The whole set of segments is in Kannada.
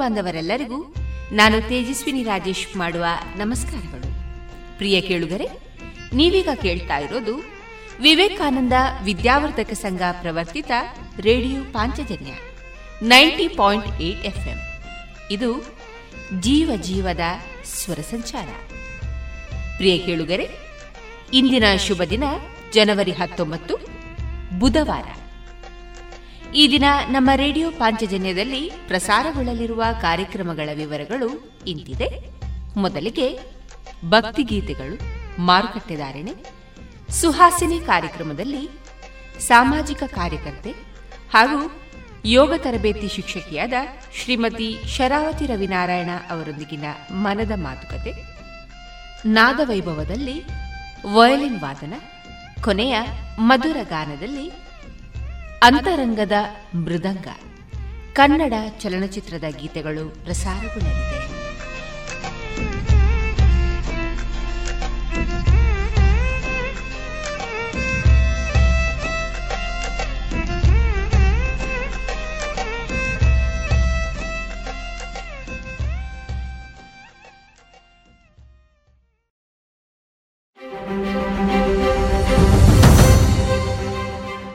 ಬಾಂಧವರೆಲ್ಲರಿಗೂ ನಾನು ತೇಜಸ್ವಿನಿ ರಾಜೇಶ್ ಮಾಡುವ ನಮಸ್ಕಾರಗಳು. ಪ್ರಿಯ ಕೇಳುಗರೆ, ನೀವೀಗ ಕೇಳ್ತಾ ಇರೋದು Vivekananda Vidyavardhaka Sangha ಪ್ರವರ್ತಿತ radio Panchajanya ninety point eight FM. ಇದು ಜೀವ ಜೀವದ ಸ್ವರ ಸಂಚಾರ. ಪ್ರಿಯ ಕೇಳುಗರೆ, ಇಂದಿನ ಶುಭ ದಿನ ಜನವರಿ ಹತ್ತೊಂಬತ್ತು, ಬುಧವಾರ. ಈ ದಿನ ನಮ್ಮ ರೇಡಿಯೋ ಪಾಂಚಜನ್ಯದಲ್ಲಿ ಪ್ರಸಾರಗೊಳ್ಳಲಿರುವ ಕಾರ್ಯಕ್ರಮಗಳ ವಿವರಗಳು ಇಂತಿದೆ. ಮೊದಲಿಗೆ ಭಕ್ತಿಗೀತೆಗಳು ಮಾರುಕಟ್ಟೆದಾರಣೆ ಸುಹಾಸಿನಿ ಕಾರ್ಯಕ್ರಮದಲ್ಲಿ ಸಾಮಾಜಿಕ ಕಾರ್ಯಕರ್ತೆ ಹಾಗೂ ಯೋಗ ತರಬೇತಿ ಶಿಕ್ಷಕಿಯಾದ ಶ್ರೀಮತಿ ಶರಾವತಿ ರವಿನಾರಾಯಣ ಅವರೊಂದಿಗಿನ ಮನದ ಮಾತುಕತೆ. ನಾದವೈಭವದಲ್ಲಿ ವಯಲಿನ್ ವಾದನ, ಕೊನೆಯ ಮಧುರ ಗಾನದಲ್ಲಿ ಅಂತರಂಗದ ಮೃದಂಗ. ಕನ್ನಡ ಚಲನಚಿತ್ರದ ಗೀತೆಗಳು ಪ್ರಸಾರಗೊಳ್ಳಲಿದೆ.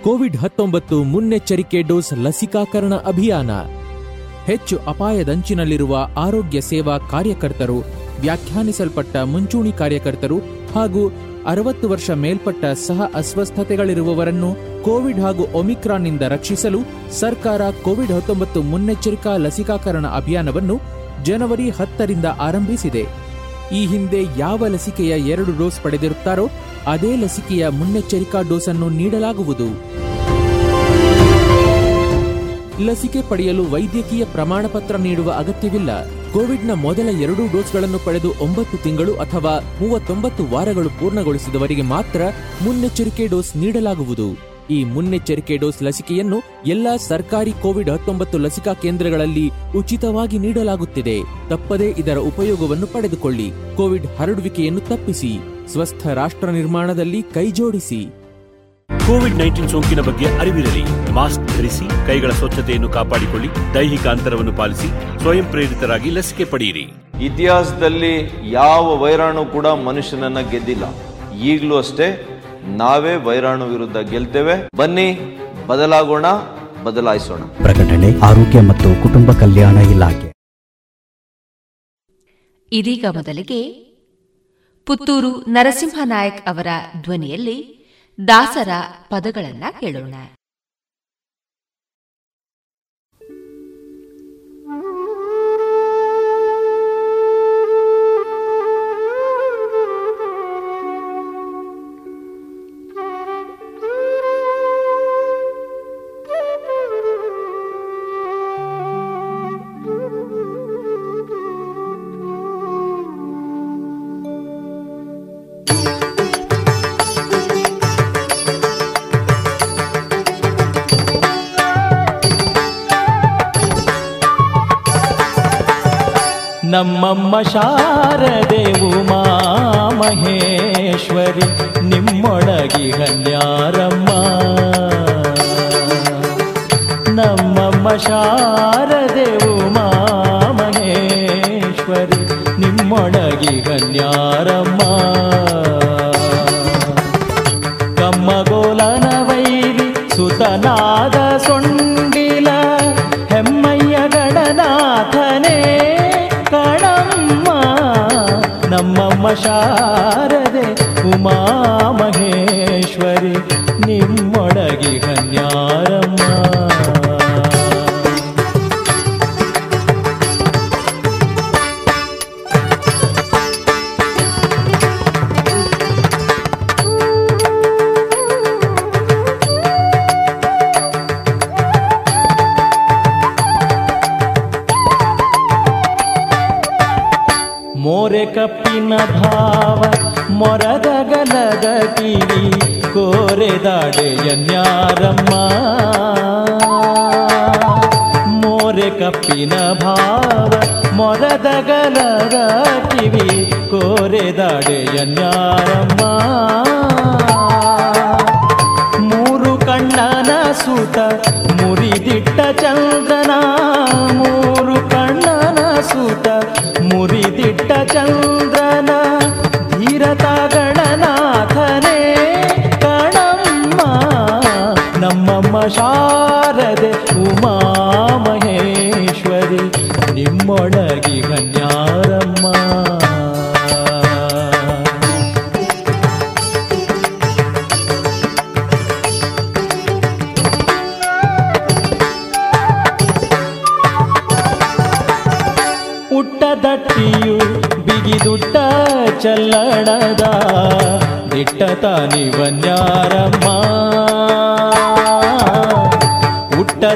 ಕೋವಿಡ್ ಹತ್ತೊಂಬತ್ತು ಮುನ್ನೆಚ್ಚರಿಕೆ ಡೋಸ್ ಲಸಿಕಾಕರಣ ಅಭಿಯಾನ. ಹೆಚ್ಚು ಅಪಾಯದಂಚಿನಲ್ಲಿರುವ ಆರೋಗ್ಯ ಸೇವಾ ಕಾರ್ಯಕರ್ತರು, ವ್ಯಾಖ್ಯಾನಿಸಲ್ಪಟ್ಟ ಮುಂಚೂಣಿ ಕಾರ್ಯಕರ್ತರು ಹಾಗೂ ಅರವತ್ತು ವರ್ಷ ಮೇಲ್ಪಟ್ಟ ಸಹ ಅಸ್ವಸ್ಥತೆಗಳಿರುವವರನ್ನು ಕೋವಿಡ್ ಹಾಗೂ ಒಮಿಕ್ರಾನ್ನಿಂದ ರಕ್ಷಿಸಲು ಸರ್ಕಾರ ಕೋವಿಡ್ ಹತ್ತೊಂಬತ್ತು ಮುನ್ನೆಚ್ಚರಿಕಾ ಲಸಿಕಾಕರಣ ಅಭಿಯಾನವನ್ನು ಜನವರಿ ಹತ್ತರಿಂದ ಆರಂಭಿಸಿದೆ. ಈ ಹಿಂದೆ ಯಾವ ಲಸಿಕೆಯ ಎರಡು ಡೋಸ್ ಪಡೆದಿರುತ್ತಾರೋ ಅದೇ ಲಸಿಕೆಯ ಮುನ್ನೆಚ್ಚರಿಕಾ ಡೋಸ್ ಅನ್ನು ನೀಡಲಾಗುವುದು. ಲಸಿಕೆ ಪಡೆಯಲು ವೈದ್ಯಕೀಯ ಪ್ರಮಾಣ ಪತ್ರ ನೀಡುವ ಅಗತ್ಯವಿಲ್ಲ. ಕೋವಿಡ್ನ ಮೊದಲ ಎರಡು ಡೋಸ್ಗಳನ್ನು ಪಡೆದು ಒಂಬತ್ತು ತಿಂಗಳು ಅಥವಾ ಮೂವತ್ತೊಂಬತ್ತು ವಾರಗಳು ಪೂರ್ಣಗೊಳಿಸಿದವರಿಗೆ ಮಾತ್ರ ಮುನ್ನೆಚ್ಚರಿಕೆ ಡೋಸ್ ನೀಡಲಾಗುವುದು. ಈ ಮುನ್ನೆಚ್ಚರಿಕೆ ಡೋಸ್ ಲಸಿಕೆಯನ್ನು ಎಲ್ಲಾ ಸರ್ಕಾರಿ ಕೋವಿಡ್ ಹತ್ತೊಂಬತ್ತು ಲಸಿಕಾ ಕೇಂದ್ರಗಳಲ್ಲಿ ಉಚಿತವಾಗಿ ನೀಡಲಾಗುತ್ತಿದೆ. ತಪ್ಪದೇ ಇದರ ಉಪಯೋಗವನ್ನು ಪಡೆದುಕೊಳ್ಳಿ. ಕೋವಿಡ್ ಹರಡುವಿಕೆಯನ್ನು ತಪ್ಪಿಸಿ. ಸ್ವಸ್ಥ ರಾಷ್ಟ್ರ ನಿರ್ಮಾಣದಲ್ಲಿ ಕೈಜೋಡಿಸಿ ಕೋವಿಡ್ ನೈನ್ಟೀನ್ ಸೋಂಕಿನ ಬಗ್ಗೆ ಅರಿವಿರಲಿ. ಮಾಸ್ಕ್ ಧರಿಸಿ ಕೈಗಳ ಸ್ವಚ್ಛತೆಯನ್ನು ಕಾಪಾಡಿಕೊಳ್ಳಿ ದೈಹಿಕ ಅಂತರವನ್ನು ಪಾಲಿಸಿ ಸ್ವಯಂ ಪ್ರೇರಿತರಾಗಿ ಲಸಿಕೆ ಪಡೆಯಿರಿ. ಇತಿಹಾಸದಲ್ಲಿ ಯಾವ ವೈರಾಣು ಕೂಡ ಮನುಷ್ಯನನ್ನ ಗೆದ್ದಿಲ್ಲ. ಈಗಲೂ ಅಷ್ಟೇ ನಾವೇ ವೈರಾಣು ವಿರುದ್ಧ ಗೆಲ್ತೇವೆ. ಬನ್ನಿ ಬದಲಾಗೋಣ ಬದಲಾಯಿಸೋಣ. ಪ್ರಕಟಣೆ ಆರೋಗ್ಯ ಮತ್ತು ಕುಟುಂಬ ಕಲ್ಯಾಣ ಇಲಾಖೆ. ಇದೀಗ ಮೊದಲಿಗೆ ಪುತ್ತೂರು ನರಸಿಂಹ ನಾಯಕ್ ಅವರ ಧ್ವನಿಯಲ್ಲಿ ದಾಸರ ಪದಗಳನ್ನ ಕೇಳೋಣ. ನಮ್ಮಮ್ಮ ಶಾರದೆ ಉಮಾ ಮಹೇಶ್ವರಿ ನಿಮ್ಮೊಳಗಿ ಹನ್ಯಾರಮ್ಮ शारदे उमा ಕಪ್ಪಿನ ಭಾವ, ಮೊರದ ಗಲದ ಕಿವಿ, ಕೋರೆ ದಾಡೆಯನ್ಯಾರಮ್ಮ ಮೋರೆ ಕಪ್ಪಿನ ಭಾವ, ಮೊರದ ಗಲದ ಕಿವಿ, ಕೋರೆ ದಾಡೆಯನ್ಯಾರಮ್ಮ ಮೂರು ಕಣ್ಣನ ಸುತ, ಮುರಿದಿಟ್ಟ ಚಂದನ ಮೂರು ಕಣ್ಣನ ಸುತ, ಮುರಿದಿಟ್ಟ ಚಂದ್ರನ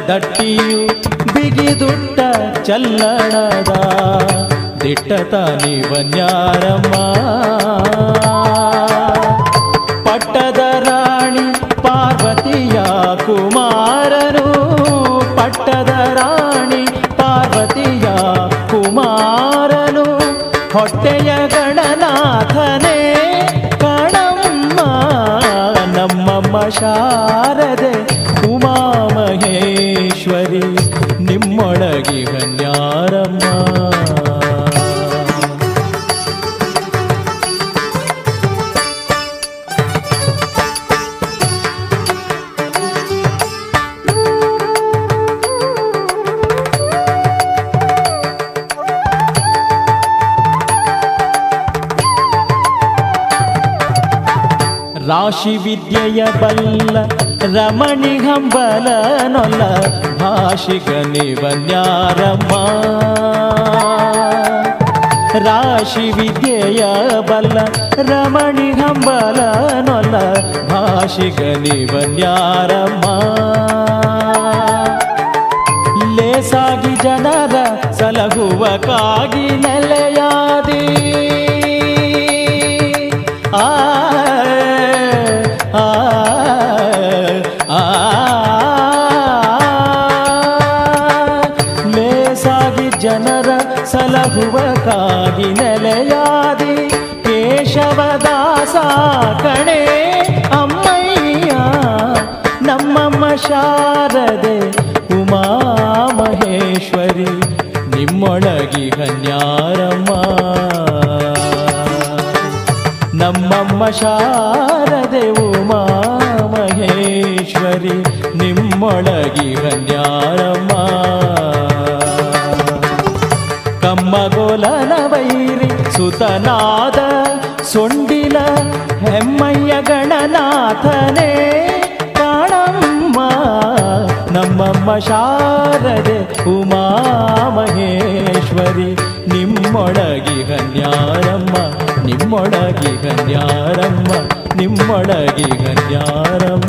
ದಟ್ಟಿಯು ಬಿಗಿದುಟ್ಟ ಚಲ್ಲಣದ ದಿಟ್ಟ ತಾನಿವನ್ಯಾರಮ್ಮ ಪಟ್ಟದ ರಾಣಿ ಪಾರ್ವತಿಯ ಕುಮಾರನು ರಮಣಿ ಹಂಬಲ ನೊಲ್ಲ ಭಾಷಿಕ ರಾಶಿ ವಿದ್ಯೆಯ ಬಲ್ಲ ರಮಣಿ ಹಂಬಲ ನೊಲ್ಲ ಭಾಷಿಕ ಲೇಸಾಗಿ ಜನರ ಸಲಹುವ ಕಾಗಿ ನೆಲೆಯಾದಿ ಕಾಗಿ ನೆಲೆಯಾದಿ ಕೇಶವದಾಸ ಕಣೆ, ಅಮ್ಮಯ್ಯ, ನಮ್ಮಮ್ಮ ಶಾರದೆ ಉಮಾ ಮಹೇಶ್ವರಿ ನಿಮ್ಮೊಳಗಿ ಕನ್ಯಾರಮ್ಮ ನಮ್ಮಮ್ಮ ಶಾರದೆ ಉಮಾ ಮಹೇಶ್ವರಿ ನಿಮ್ಮೊಳಗಿ ಕನ್ಯಾರಮ್ಮ ಕಮ್ಮಗೋಲನ ವೈರಿ ಸುತನಾದ ಸೊಂಡಿಲ ಹೆಮ್ಮಯ್ಯ ಗಣನಾಥನೇ ಕಾಣಮ್ಮ, ನಮ್ಮಮ್ಮ ಶಾರದೆ ಉಮಾ ಮಹೇಶ್ವರಿ ನಿಮ್ಮೊಳಗಿ ನ್ಯಾರಮ್ಮ ನಿಮ್ಮೊಳಗಿ ನ್ಯಾರಮ್ಮ ನಿಮ್ಮೊಳಗಿ ನ್ಯಾರಮ್ಮ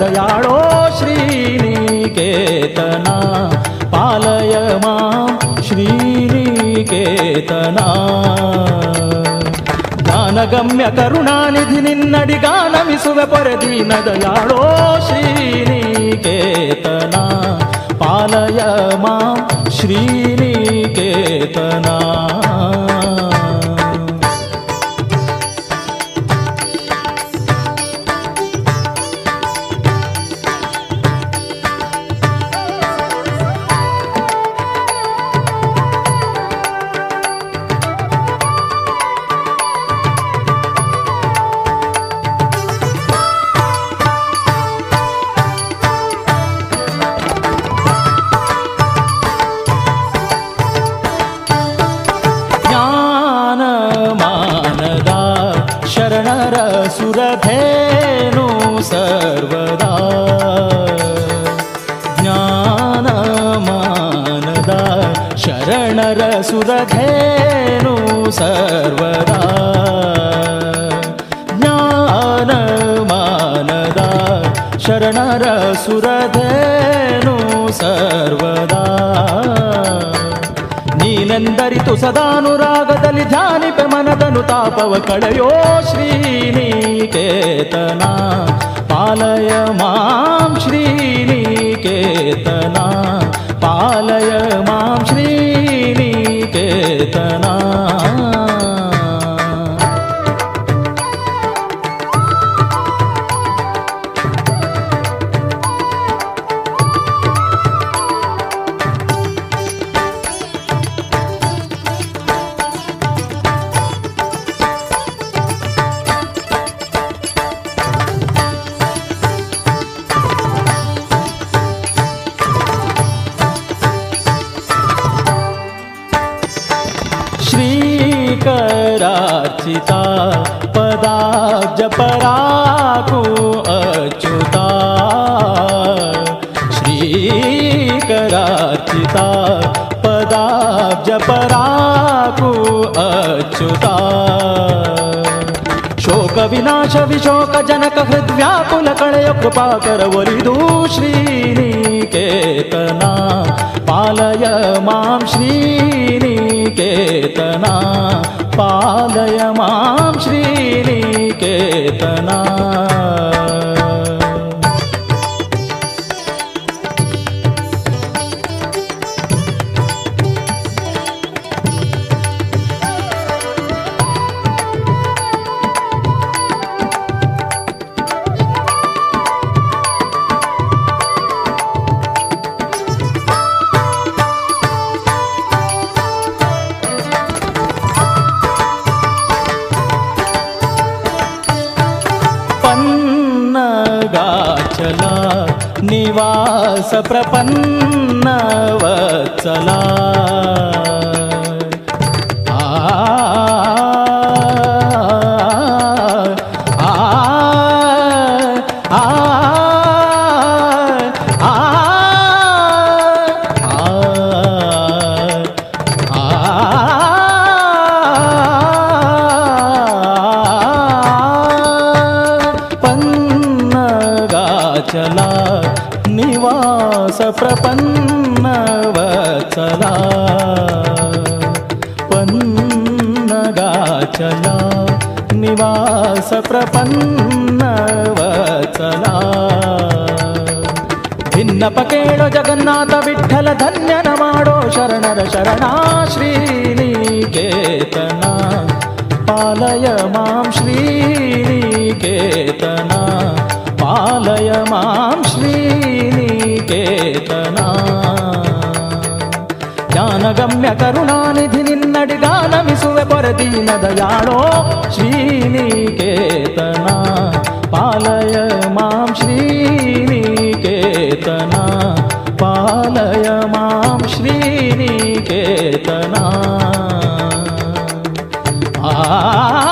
ದಯಾಳೋ ಶ್ರೀನಿಕೇತನ ಪಾಲಯ ಮಾಂ ಶ್ರೀನಿಕೇತನ. ಜ್ಞಾನಗಮ್ಯ ಕರುಣಾನಿಧಿ ನಿನ್ನಡಿಗಾನಮಿಸುವೆ ಪರದೀನ ದಯಾಳೋ ಶ್ರೀನಿಕೇತನ ಪಾಲಯ ಮಾಂ ಶ್ರೀನಿಕೇತನ. शविशोकजनक हृद्व्याकुलकणयगृपाकर वरिदूश्रीनिकेतना पालय मां श्रीनिकेतना। पालय मां श्रीनिकेतना। ప్రపంచ ಕರುಣಾನಿಧಿ ನಿನ್ನಡಿಗಾನಮಿಸುವೆ ಪರದೀನ ದಯಾಳೋ ಶ್ರೀನಿಕೇತನ. ಪಾಲಯ ಮಾಂ ಶ್ರೀನಿಕೇತನ. ಪಾಲಯ ಮಾಂ ಶ್ರೀನಿಕೇತನ. ಆ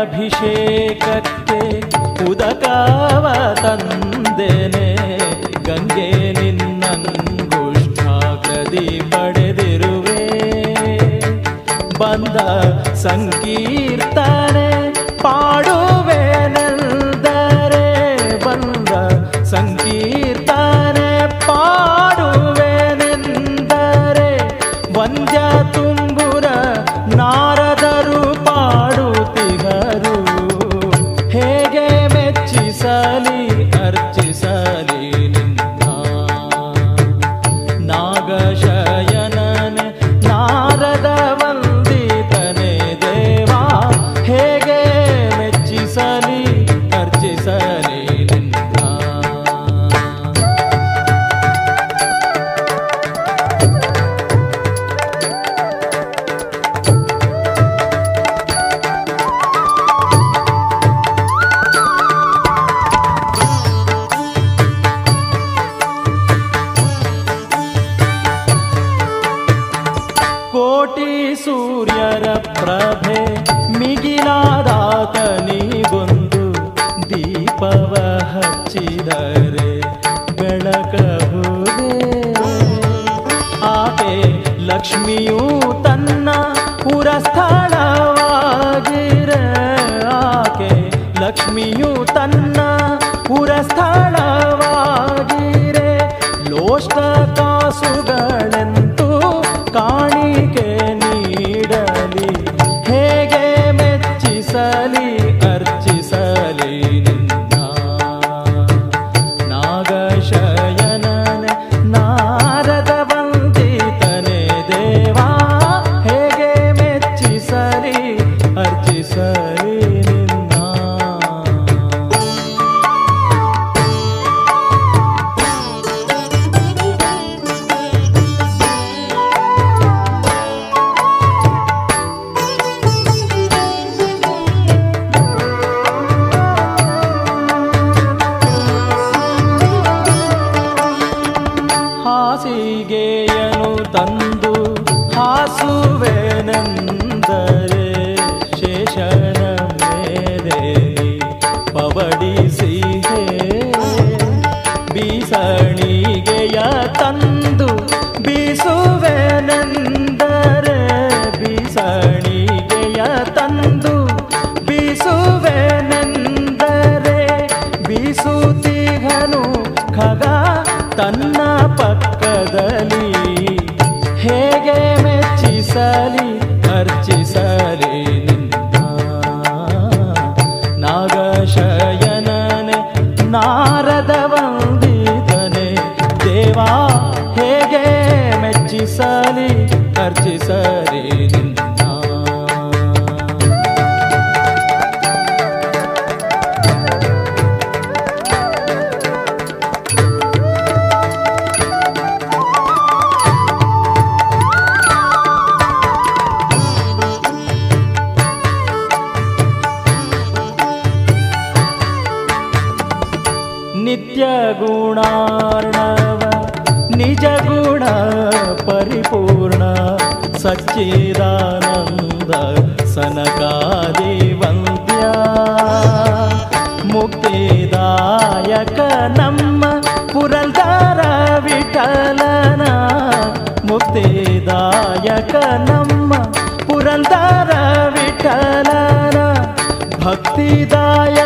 ಅಭಿಷೇಕಕ್ಕೆ ಉದಕಾವ ತಂದೇನೆ. ಗಂಗೆ ನಿನ್ನಂಗುಷ್ಠಾಗ್ರದಿ ಪಡೆದಿರುವೆ. ಬಂದ ಸಂಕೀರ್ಣ नित्यगुणार्णव निजगुण परिपूर्ण सच्चिदानन्द परिपूर्णा सच्चिरानं दर्शनकादिवन्त्या मुक्तिदायकनं पुरन्तार विठलन मुक्तिदायकनं पुरल्दार विठलन भक्तिदायक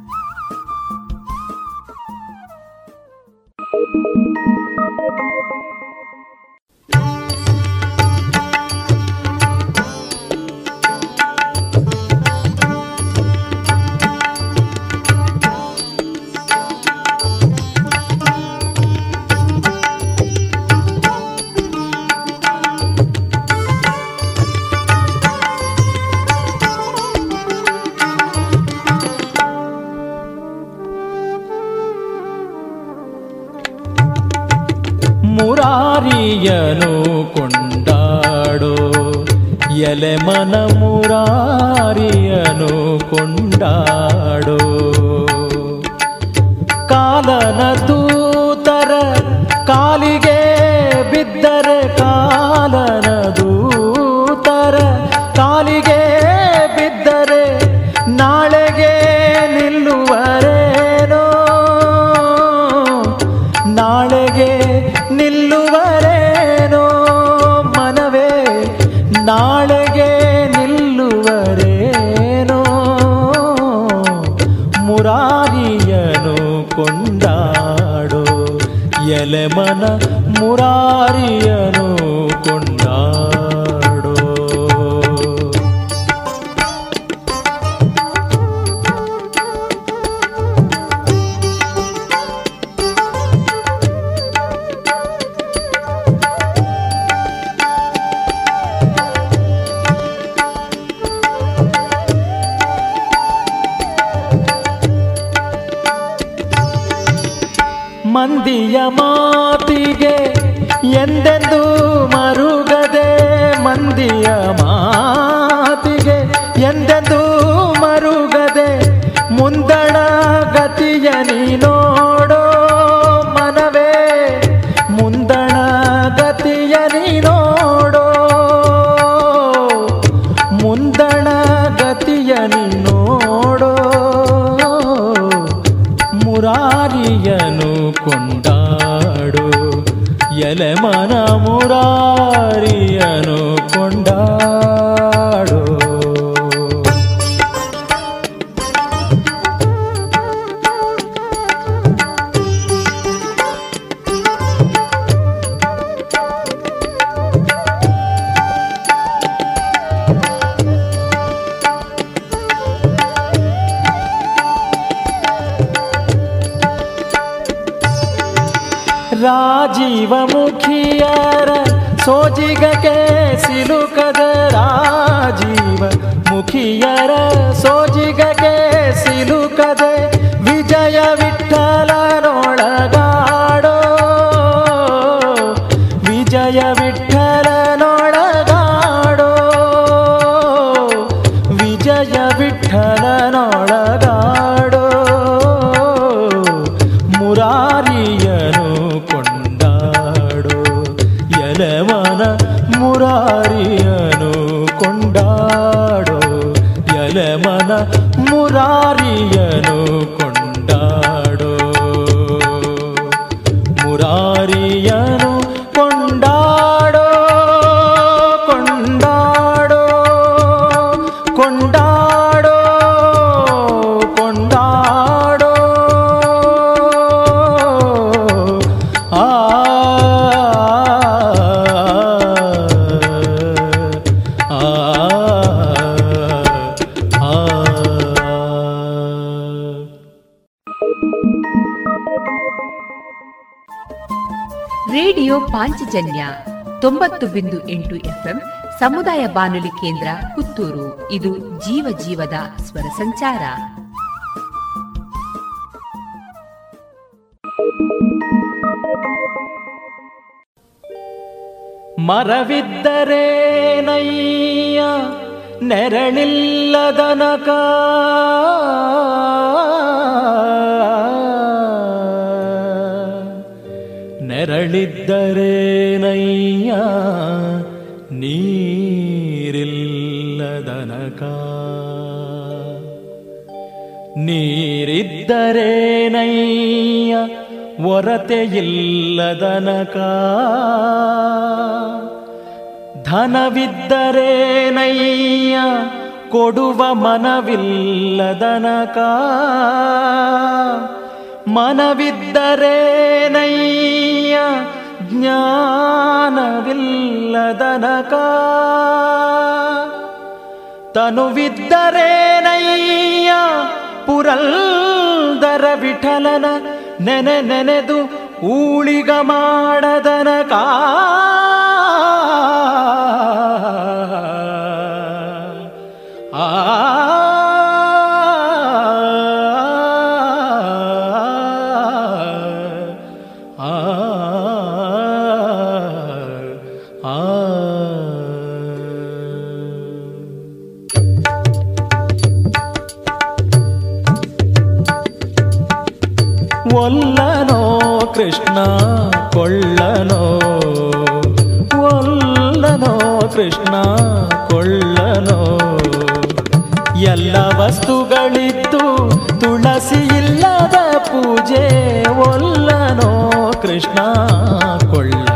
மானா ಬಿಂದು ಎಂಟು ಎಫ್ಎಂ ಸಮುದಾಯ ಬಾನುಲಿ ಕೇಂದ್ರ ಪುತ್ತೂರು. ಇದು ಜೀವ ಜೀವದ ಸ್ವರ ಸಂಚಾರ. ಮರವಿದ್ದರೇನಯ್ಯ ನೆರಳಿಲ್ಲದನಕ ನೆರಳಿದ್ದರೇನಯ್ಯ ನೀರಿಲ್ಲದನಕ. ನೀರಿದ್ದರೇನಯ್ಯ ಒರತೆಯಿಲ್ಲದನಕ. ಧನವಿದ್ದರೇನಯ್ಯ ಕೊಡುವ ಮನವಿಲ್ಲದನಕ. ಮನವಿದ್ದರೇನಯ್ಯ ಜ್ಞಾನವಿಲ್ಲದನಕ. ತನುವಿದ್ದರೇನಯ್ಯ ಪುರಲ್ದರ ವಿಠಲನ ನೆನೆ ನೆನೆದು ಊಳಿಗ ಮಾಡದನಕ. ಒಲ್ಲನೋ ಕೃಷ್ಣ ಕೊಳ್ಳನೋ? ಒಲ್ಲನೋ ಕೃಷ್ಣ ಕೊಳ್ಳನೋ? ಎಲ್ಲ ವಸ್ತುಗಳಿತ್ತು ತುಳಸಿ ಇಲ್ಲದ ಪೂಜೆ. ಒಲ್ಲನೋ ಕೃಷ್ಣ ಕೊಳ್ಳನೋ?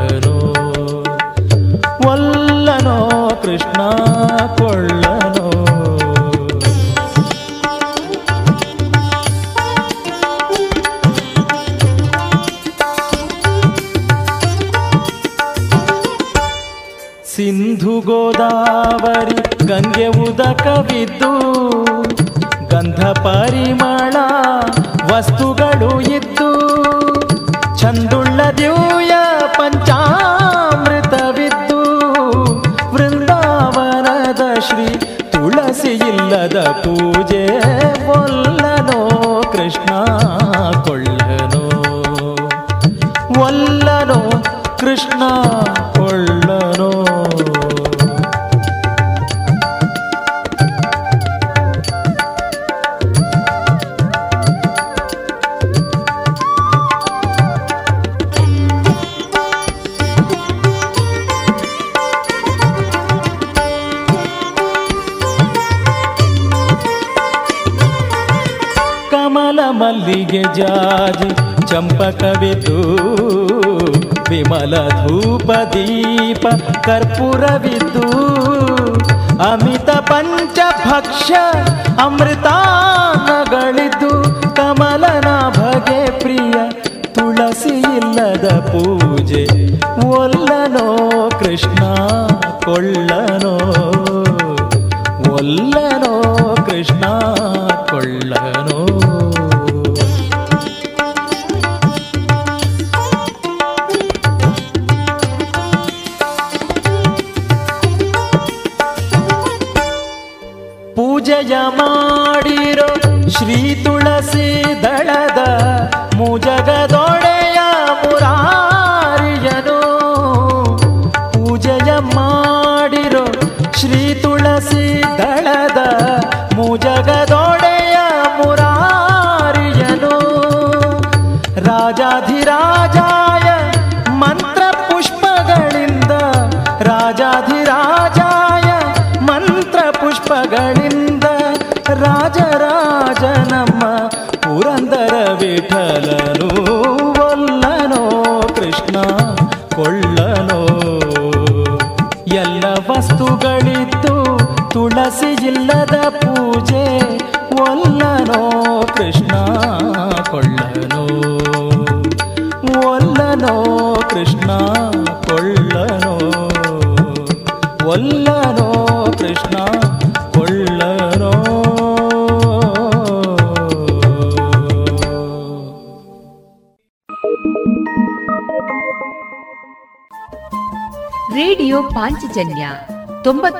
ದೀಪ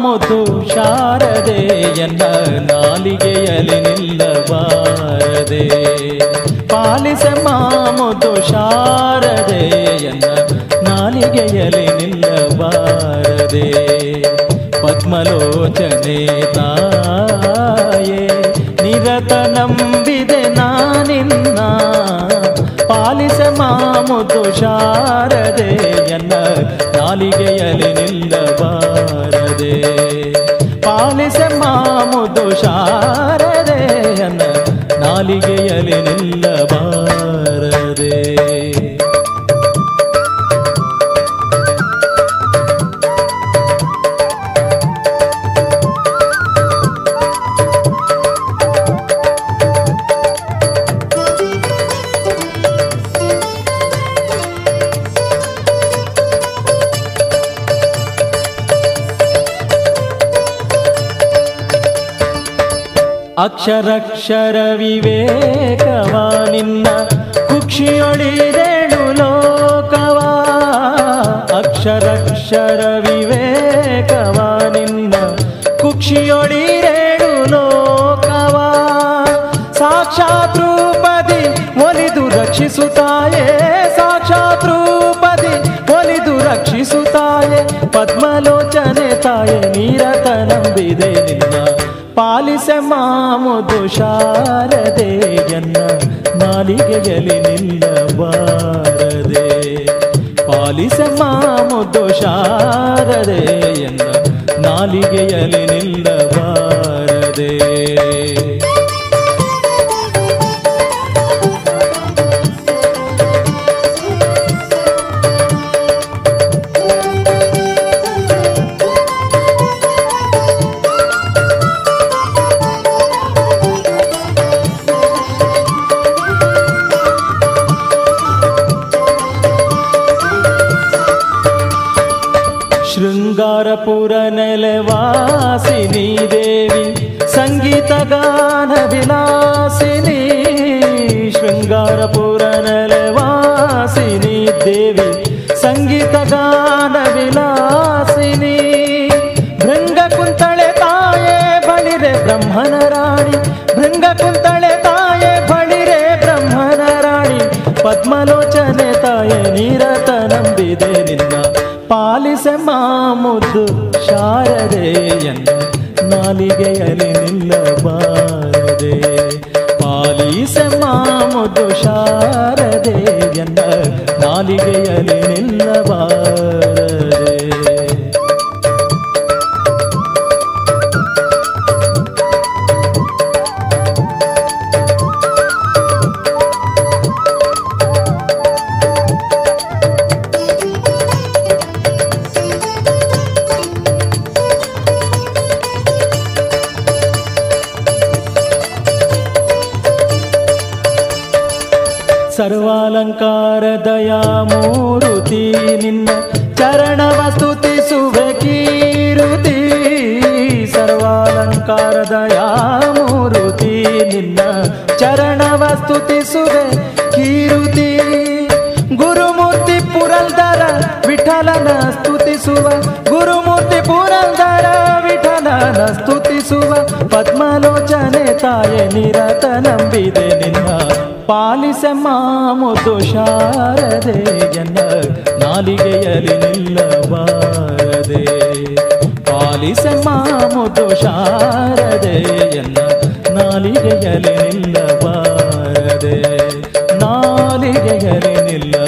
ಮಾಮುದು ಶಾರದೆಯನ್ನ ನಾಲಿಗೆಯಲ್ಲಿ ನಿಲ್ಲಬಾರದೆ ಪಾಲಿಸ ಮಾಮುದು ಶಾರದೆಯನ್ನ ನಾಲಿಗೆಯಲ್ಲಿ ನಿಲ್ಲಬಾರದೆ ಪದ್ಮಲೋಚನೆ ತಾಯೇ ನಿರತ ನಂಬಿದೆ ನಾನಿನ್ನ ಪಾಲಿಸ ಮಾಮುದು ಶಾರದೆಯನ್ನ ನಾಲಿಗೆಯಲ್ಲಿ ನಿಲ್ಲಬಾರದೆ ಪಾಲಿಸ ಮಾಮುದು ಶಾರದೆಯನ್ನ ನಾಲಿಗೆಯಲ್ಲಿ ನಿಲ್ಲಬಾರದೆ ಅಕ್ಷರಕ್ಷರ ವಿವೇಕವ ನಿನ್ನ ಕುಕ್ಷಿಯೊಳಿದೇಳು ಲೋಕವ? ಅಕ್ಷರಕ್ಷರ ವಿವೇಕವ ನಿನ್ನ ಕುಕ್ಷಿಯೊಳಿರೇಳು ಲೋಕವಾ? ಸಾಕ್ಷಾತ್ ರೂಪದಿ ಒಲಿದು ರಕ್ಷಿಸುತ್ತಾಯೇ? ಸಾಕ್ಷಾತ್ ರೂಪದಿ ಒಲಿದು ರಕ್ಷಿಸುತ್ತಾಯೆ? ಪದ್ಮಲೋಚನೆ ತಾಯೆ, ನೀರತ ನಂಬಿದೆ ನಿನ್ನ ಪಾಲಿಸ ಮಾಮುದು ಶಾರದೆಯನ್ನ ನಾಲಿಗೆಯಲ್ಲಿ ನಿಲ್ಲಬಾರದೆ ಪಾಲಿಸ ಮಾಮುದು ಶಾರದೆಯನ್ನ ನಾಲಿಗೆಯಲ್ಲಿ ನಿಲ್ಲಬಾರದೆ ಸರ್ವಾಲಂಕಾರ ದಯಾಮೂರುತಿ ನಿನ್ನ ಚರಣವ ಸ್ತುತಿಸುವೆ ಕೀರುತಿ. ಸರ್ವಾಲಂಕಾರ ದಯಾಮೂರುತಿ ನಿನ್ನ ಚರಣವ ಸ್ತುತಿಸುವೆ ಕೀರುತಿ. ಪುರಂದರ ವಿಠಲನ ಸ್ತುತಿಸುವ. ಗುರುಮೂರ್ತಿ ಪುರಂದರ ವಿಠಲನ ಸ್ತುತಿಸುವ. ಪದ್ಮಲೋಚನೆ ತಾಯೆ ನಿರತ ನಂಬಿದೆ ನಿನ್ನ. ಪಾಲಿಸ ಮಾಮು ಶಾರದೆ ಜನ ನಾಲಿಗೆಯಲ್ಲಿ ನಿಲ್ಲಬಾರದೆ ಪಾಲಿಸ ಮಾಮು ಶಾರದೆ ಎನ್ನ. ನಾಲಿಗೆಯಲ್ಲಿ ನಿಲ್ಲಬಾರದೆ ನಾಲಿಗೆಯಲ್ಲಿ ನಿಲ್ಲಬಾರದೆ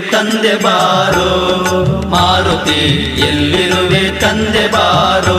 ತಂದೆ ಬಾರೋ ಮಾರುತಿ ಎಲ್ಲಿರುವೆ ತಂದೆ ಬಾರೋ?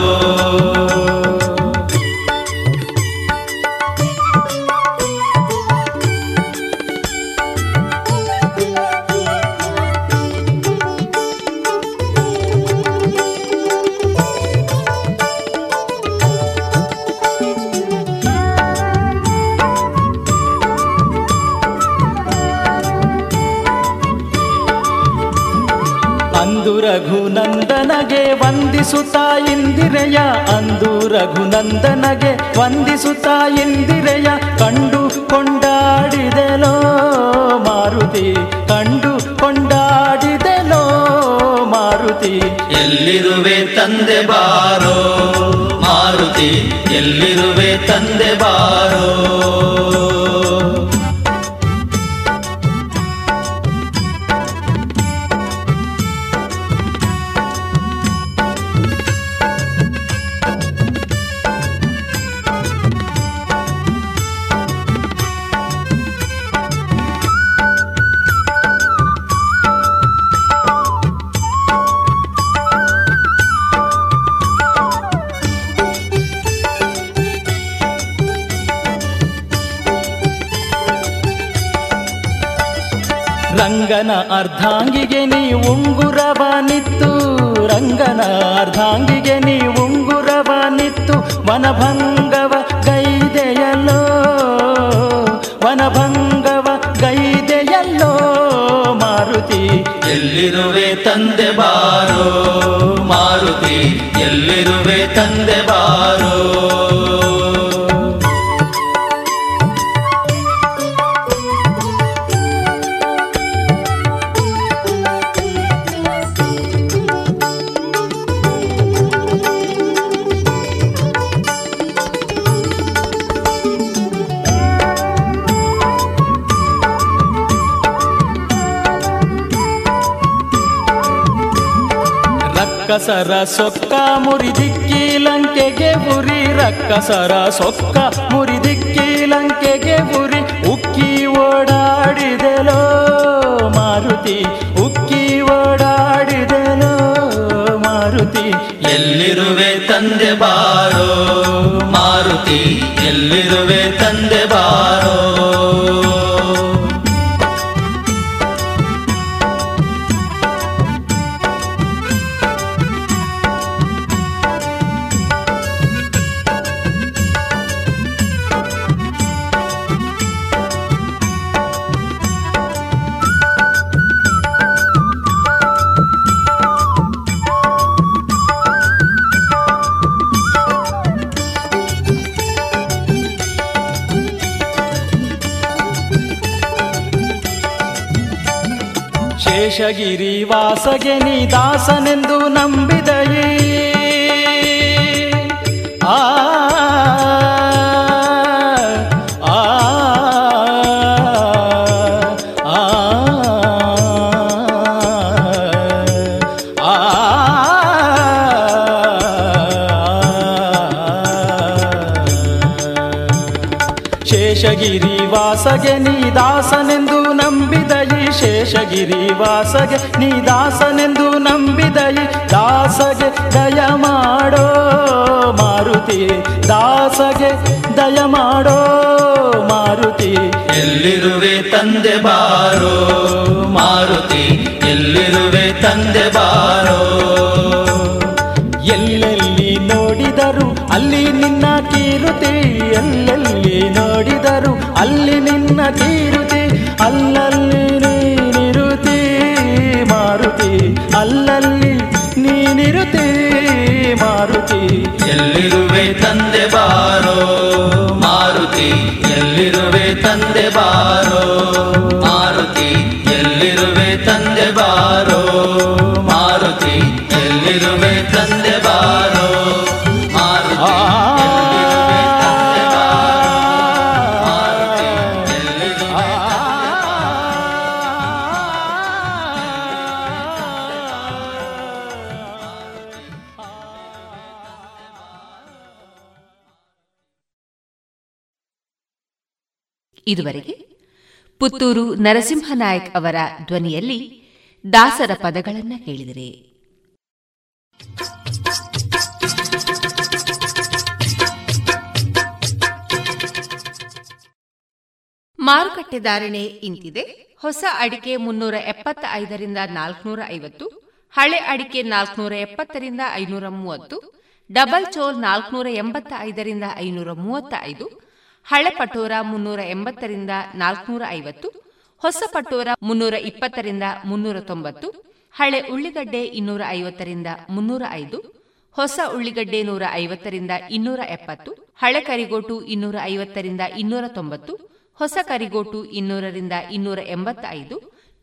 ರಂಗನ ಅರ್ಧಾಂಗಿಗೆ ನೀ ಉಂಗುರವ ನಿತ್ತು, ರಂಗನ ಅರ್ಧಾಂಗಿಗೆ ನೀ ಉಂಗುರವ ನಿತ್ತು, ವನಭಂಗವ ಗೈದೆಯಲ್ಲೋ ವನಭಂಗವ ಗೈದೆಯಲ್ಲೋ, ಮಾರುತಿ ಎಲ್ಲಿರುವೆ ತಂದೆ ಬಾರೋ, ಮಾರುತಿ ಎಲ್ಲಿರುವೆ ತಂದೆ ಬಾರೋ. ರಕ್ಕಸರ ಸೊಕ್ಕ ಮುರಿದಿಕ್ಕಿ ಲಂಕೆಗೆ ಉರಿ, ರಕ್ಕಸರ ಸೊಕ್ಕ ಮುರಿದಿಕ್ಕಿ ಲಂಕೆಗೆ ಉರಿ, ಉಕ್ಕಿ ಓಡಾಡಿದೆಲೋ ಮಾರುತಿ, ಉಕ್ಕಿ ಓಡಾಡಿದೆಲೋ ಮಾರುತಿ. ಎಲ್ಲಿರುವೆ ತಂದೆ ಬಾರೋ ಮಾರುತಿ, ಎಲ್ಲಿರುವೆ ತಂದೆ ಬಾರೋ ವಾಸಗೆ ನೀ ದಾಸನೆಂದು ನಂಬಿದಯಿ ದಾಸಗೆ ದಯ ಮಾಡೋ ಮಾರುತಿ. ದಾಸಗೆ ದಯ ಮಾಡೋ ಮಾರುತಿ. ಎಲ್ಲಿರುವೆ ತಂದೆ ಬಾರೋ ಮಾರುತಿ ಎಲ್ಲಿರುವೆ ತಂದೆ ಬಾರೋ? ಎಲ್ಲೆಲ್ಲಿ ನೋಡಿದರು ಅಲ್ಲಿ ನಿನ್ನ ಕೀರುತಿ ಎಲ್ಲೆಲ್ಲಿ ನೋಡಿದರು ಅಲ್ಲಿ ಮಾರುತಿ ಎಲ್ಲಿರುವೆ ತಂದೆ ಬಾರೋ? ಮಾರುತಿ ಎಲ್ಲಿರುವೆ ತಂದೆ ಬಾರೋ? ಇದುವರೆಗೆ ಪುತ್ತೂರು ನರಸಿಂಹನಾಯಕ್ ಅವರ ಧ್ವನಿಯಲ್ಲಿ ದಾಸರ ಪದಗಳನ್ನು ಕೇಳಿದರೆ. ಮಾರುಕಟ್ಟೆ ಧಾರಣೆ ಇಂತಿದೆ. ಹೊಸ ಅಡಿಕೆ ಮುನ್ನೂರ ಎಪ್ಪತ್ತ ಐದರಿಂದ ನಾಲ್ಕನೂರ ಐವತ್ತು ಹಳೆ ಅಡಿಕೆ ನಾಲ್ಕನೂರ ಎಪ್ಪತ್ತರಿಂದ ಐನೂರ ಮೂವತ್ತು ಡಬಲ್ ಚೋಲ್ ನಾಲ್ಕನೂರ ಎಂಬತ್ತ ಐದರಿಂದ ಐನೂರ ಮೂವತ್ತ ಐದು ಹಳೆ ಪಟೋರ ಮುನ್ನೂರ ಎಂಬತ್ತರಿಂದ ನಾಲ್ಕನೂರ ಐವತ್ತು, ಹೊಸ ಪಟೋರ ಮುನ್ನೂರ ಇಪ್ಪತ್ತರಿಂದ ಮುನ್ನೂರ ತೊಂಬತ್ತು, ಹಳೆ ಉಳ್ಳಿಗಡ್ಡೆ ಇನ್ನೂರ ಐವತ್ತರಿಂದ ಮುನ್ನೂರ ಐದು, ಹೊಸ ಉಳ್ಳಿಗಡ್ಡೆ ನೂರ ಐವತ್ತರಿಂದ ಇನ್ನೂರ ಎಪ್ಪತ್ತು, ಹಳೆ ಕರಿಗೋಟು ಇನ್ನೂರ ಐವತ್ತರಿಂದ ಇನ್ನೂರ ತೊಂಬತ್ತು, ಹೊಸ ಕರಿಗೋಟು ಇನ್ನೂರರಿಂದ ಇನ್ನೂರ ಎಂಬತ್ತೈದು,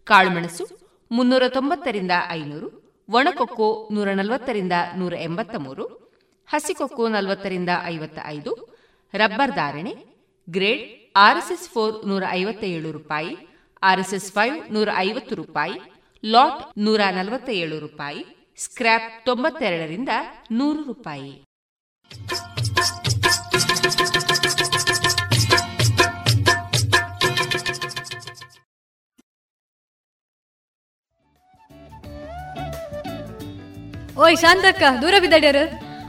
ಕಾಳುಮೆಣಸು ಮುನ್ನೂರ ತೊಂಬತ್ತರಿಂದ ಐನೂರು, ಒಣಕೊಕ್ಕೋ ನೂರ ನಲವತ್ತರಿಂದ ನೂರ ಎಂಬತ್ತ ಮೂರು ಹಸಿಕೊಕ್ಕೋ ನಲವತ್ತರಿಂದ ಐವತ್ತ ಐದು ರಬ್ಬರ್ ಧಾರಣೆ ಗ್ರೇಡ್ ಆರ್ಎಸ್ಎಸ್ ಫೋರ್ ನೂರ ಐವತ್ತ ಏಳು ರೂಪಾಯಿ, ಆರ್ಎಸ್ಎಸ್ ಫೈವ್ ನೂರ ಐವತ್ತು ರೂಪಾಯಿ, ಲಾಟ್ ನೂರ ನಲವತ್ತ ಏಳು ರೂಪಾಯಿ, ಸ್ಕ್ರ್ಯಾಪ್ ತೊಂಬತ್ತೆರಡರಿಂದ ನೂರು ರೂಪಾಯಿ. ಓಯ್ ಶಾಂತಕ್ಕ, ದೂರ ಬಿದ್ದಡ್ಯಾರ?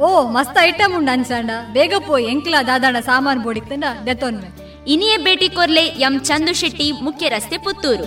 ಓ, ಮಸ್ತ್ ಐಟಮ್ ಉಂಡು ಅನ್ಸಂಡ. ಬೇಗ ಪೋಯ್ ಎಂಕ್ಲ ದಾದಾಣ ಸಾಮಾನು ಬೋಡಿತ್ತಂಡ ದೆತ್ತೊನ್ವೆ ಇನಿಯೇ ಭೇಟಿ ಕೊರ್ಲೆ ಎಂ ಚಂದು ಶೆಟ್ಟಿ ಮುಖ್ಯ ರಸ್ತೆ ಪುತ್ತೂರು.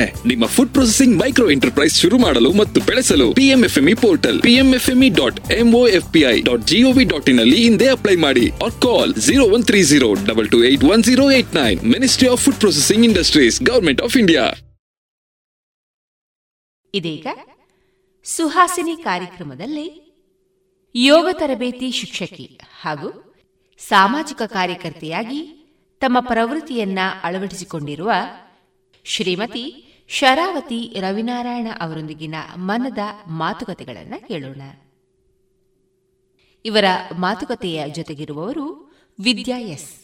ನಿಮ್ಮ ಫುಡ್ ಪ್ರೊಸೆಸಿಂಗ್ ಮೈಕ್ರೋ ಎಂಟರ್ಪ್ರೈಸ್ ಶುರು ಮಾಡಲು ಮತ್ತು ಬೆಳೆಸಲು PMFME portal PMFME dot MO FPI dot GOV dot in ಅಲ್ಲಿ ಹಿಂದೆ ಅಪ್ಲೈ ಮಾಡಿ or call zero one three zero double two eight one zero eight nine ministry of food processing industries government of India ಇದೀಗ ಸುಹಾಸಿನಿ ಕಾರ್ಯಕ್ರಮದಲ್ಲಿ ಯೋಗ ತರಬೇತಿ ಶಿಕ್ಷಕಿ ಹಾಗೂ ಸಾಮಾಜಿಕ ಕಾರ್ಯಕರ್ತೆಯಾಗಿ ತಮ್ಮ ಪ್ರವೃತ್ತಿಯನ್ನ ಅಳವಡಿಸಿಕೊಂಡಿರುವ ಶ್ರೀಮತಿ ಶರಾವತಿ ರವಿನಾರಾಯಣ ಅವರೊಂದಿಗಿನ ಮನದ ಮಾತುಕತೆಗಳನ್ನು ಕೇಳೋಣ. ಇವರ ಮಾತುಕತೆಯ ಜೊತೆಗಿರುವವರು ವಿದ್ಯಾ ಎಸ್.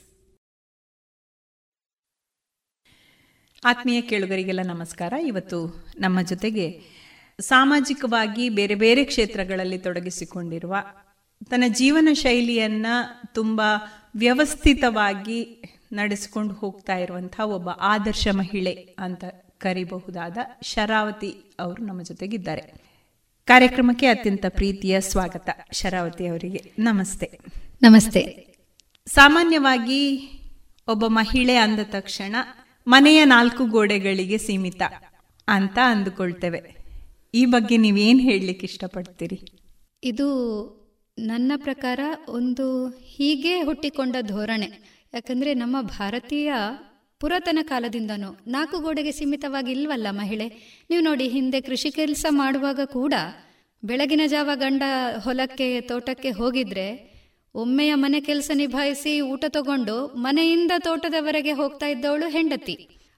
ಆತ್ಮೀಯ ಕೇಳುಗರಿಗೆಲ್ಲ ನಮಸ್ಕಾರ. ಇವತ್ತು ನಮ್ಮ ಜೊತೆಗೆ ಸಾಮಾಜಿಕವಾಗಿ ಬೇರೆ ಬೇರೆ ಕ್ಷೇತ್ರಗಳಲ್ಲಿ ತೊಡಗಿಸಿಕೊಂಡಿರುವ ತನ್ನ ಜೀವನ ಶೈಲಿಯನ್ನ ತುಂಬ ವ್ಯವಸ್ಥಿತವಾಗಿ ನಡೆಸಿಕೊಂಡು ಹೋಗ್ತಾ ಇರುವಂತಹ ಒಬ್ಬ ಆದರ್ಶ ಮಹಿಳೆ ಅಂತ ಕರಿಬಹುದಾದ ಶರಾವತಿ ಅವರು ನಮ್ಮ ಜೊತೆಗಿದ್ದಾರೆ. ಕಾರ್ಯಕ್ರಮಕ್ಕೆ ಅತ್ಯಂತ ಪ್ರೀತಿಯ ಸ್ವಾಗತ ಶರಾವತಿ ಅವರಿಗೆ. ನಮಸ್ತೆ. ನಮಸ್ತೆ. ಸಾಮಾನ್ಯವಾಗಿ ಒಬ್ಬ ಮಹಿಳೆ ಅಂದ ತಕ್ಷಣ ಮನೆಯ ನಾಲ್ಕು ಗೋಡೆಗಳಿಗೆ ಸೀಮಿತ ಅಂತ ಅಂದುಕೊಳ್ತೇವೆ. ಈ ಬಗ್ಗೆ ನೀವೇನು ಹೇಳಲಿಕ್ಕೆ ಇಷ್ಟಪಡ್ತೀರಿ? ಇದು ನನ್ನ ಪ್ರಕಾರ ಒಂದು ಹೀಗೆ ಹುಟ್ಟಿಕೊಂಡ ಧೋರಣೆ. ಯಾಕಂದ್ರೆ ನಮ್ಮ ಭಾರತೀಯ ಪುರಾತನ ಕಾಲದಿಂದನೂ ನಾಲ್ಕು ಗೋಡೆಗೆ ಸೀಮಿತವಾಗಿ ಇಲ್ವಲ್ಲ ಮಹಿಳೆ? ನೀವು ನೋಡಿ, ಹಿಂದೆ ಕೃಷಿ ಕೆಲಸ ಮಾಡುವಾಗ ಕೂಡ ಬೆಳಗಿನ ಜಾವ ಗಂಡ ಹೊಲಕ್ಕೆ, ತೋಟಕ್ಕೆ ಹೋಗಿದ್ರೆ ಒಮ್ಮೆಯ ಮನೆ ಕೆಲಸ ನಿಭಾಯಿಸಿ ಊಟ ತಗೊಂಡು ಮನೆಯಿಂದ ತೋಟದವರೆಗೆ ಹೋಗ್ತಾ ಇದ್ದವಳು ಹೆಂಡತಿ.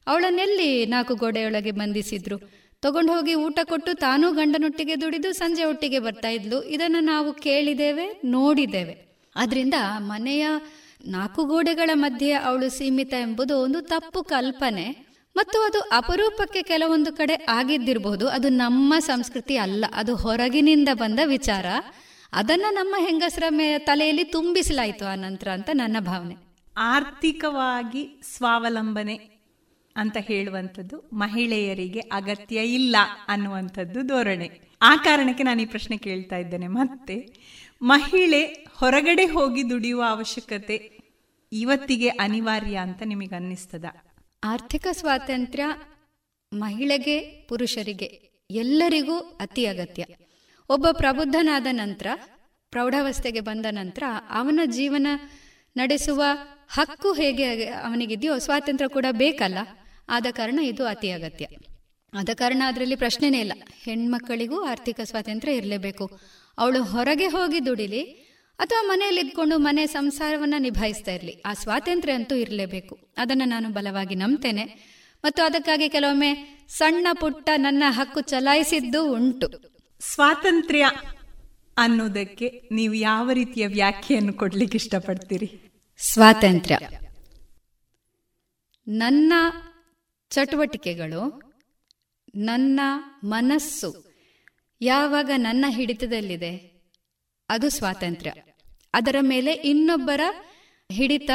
ಅವಳನ್ನೆಲ್ಲಿ ನಾಲ್ಕು ಗೋಡೆಯೊಳಗೆ ಬಂಧಿಸಿದ್ರು? ತಗೊಂಡು ಹೋಗಿ ಊಟ ಕೊಟ್ಟು ತಾನೂ ಗಂಡನೊಟ್ಟಿಗೆ ದುಡಿದು ಸಂಜೆ ಒಟ್ಟಿಗೆ ಬರ್ತಾ ಇದ್ಲು. ಇದನ್ನು ನಾವು ಕೇಳಿದ್ದೇವೆ, ನೋಡಿದ್ದೇವೆ. ಆದ್ರಿಂದ ಮನೆಯ ನಾಲ್ಕು ಗೋಡೆಗಳ ಮಧ್ಯೆ ಅವಳು ಸೀಮಿತ ಎಂಬುದು ಒಂದು ತಪ್ಪು ಕಲ್ಪನೆ ಮತ್ತು ಅದು ಅಪರೂಪಕ್ಕೆ ಕೆಲವೊಂದು ಕಡೆ ಆಗಿದ್ದಿರಬಹುದು ಅದು ನಮ್ಮ ಸಂಸ್ಕೃತಿ ಅಲ್ಲ. ಅದು ಹೊರಗಿನಿಂದ ಬಂದ ವಿಚಾರ. ಅದನ್ನ ನಮ್ಮ ಹೆಂಗಸರ ತಲೆಯಲ್ಲಿ ತುಂಬಿಸಲಾಯಿತು ಆ ನಂತರ ಅಂತ ನನ್ನ ಭಾವನೆ. ಆರ್ಥಿಕವಾಗಿ ಸ್ವಾವಲಂಬನೆ ಅಂತ ಹೇಳುವಂಥದ್ದು ಮಹಿಳೆಯರಿಗೆ ಅಗತ್ಯ ಇಲ್ಲ ಅನ್ನುವಂಥದ್ದು ಧೋರಣೆ. ಆ ಕಾರಣಕ್ಕೆ ನಾನು ಈ ಪ್ರಶ್ನೆ ಕೇಳ್ತಾ ಇದ್ದೇನೆ. ಮತ್ತೆ ಮಹಿಳೆ ಹೊರಗಡೆ ಹೋಗಿ ದುಡಿಯುವ ಅವಶ್ಯಕತೆ ಇವತ್ತಿಗೆ ಅನಿವಾರ್ಯ ಅಂತ ನಿಮಗೆ ಅನ್ನಿಸ್ತದ? ಆರ್ಥಿಕ ಸ್ವಾತಂತ್ರ್ಯ ಮಹಿಳೆಗೆ, ಪುರುಷರಿಗೆ ಎಲ್ಲರಿಗೂ ಅತಿ ಅಗತ್ಯ. ಒಬ್ಬ ಪ್ರಬುದ್ಧನಾದ ನಂತರ, ಪ್ರೌಢಾವಸ್ಥೆಗೆ ಬಂದ ನಂತರ ಅವನ ಜೀವನ ನಡೆಸುವ ಹಕ್ಕು ಹೇಗೆ ಅವನಿಗಿದೆಯೋ ಸ್ವಾತಂತ್ರ್ಯ ಕೂಡ ಬೇಕಲ್ಲ. ಆದ ಕಾರಣ ಇದು ಅತಿ ಅಗತ್ಯ. ಆದ ಕಾರಣ ಅದರಲ್ಲಿ ಪ್ರಶ್ನೆನೇ ಇಲ್ಲ. ಹೆಣ್ಮಕ್ಕಳಿಗೂ ಆರ್ಥಿಕ ಸ್ವಾತಂತ್ರ್ಯ ಇರಲೇಬೇಕು. ಅವಳು ಹೊರಗೆ ಹೋಗಿ ದುಡಿಲಿ ಅಥವಾ ಮನೆಯಲ್ಲಿ ಇದ್ಕೊಂಡು ಮನೆ ಸಂಸಾರವನ್ನ ನಿಭಾಯಿಸ್ತಾ ಇರಲಿ. ಆ ಸ್ವಾತಂತ್ರ್ಯ ಅಂತೂ ಇರಲೇಬೇಕು. ಅದನ್ನು ನಾನು ಬಲವಾಗಿ ನಂಬ್ತೇನೆ. ಮತ್ತು ಅದಕ್ಕಾಗಿ ಕೆಲವೊಮ್ಮೆ ಸಣ್ಣ ಪುಟ್ಟ ನನ್ನ ಹಕ್ಕು ಚಲಾಯಿಸಿದ್ದು ಉಂಟು. ಸ್ವಾತಂತ್ರ್ಯ ಅನ್ನೋದಕ್ಕೆ ನೀವು ಯಾವ ರೀತಿಯ ವ್ಯಾಖ್ಯೆಯನ್ನು ಕೊಡ್ಲಿಕ್ಕೆ ಇಷ್ಟಪಡ್ತೀರಿ? ಸ್ವಾತಂತ್ರ್ಯ. ನನ್ನ ಚಟುವಟಿಕೆಗಳು ನನ್ನ ಮನಸ್ಸು ಯಾವಾಗ ನನ್ನ ಹಿಡಿತದಲ್ಲಿದೆ? ಅದು ಸ್ವಾತಂತ್ರ್ಯ. ಅದರ ಮೇಲೆ ಇನ್ನೊಬ್ಬರ ಹಿಡಿತ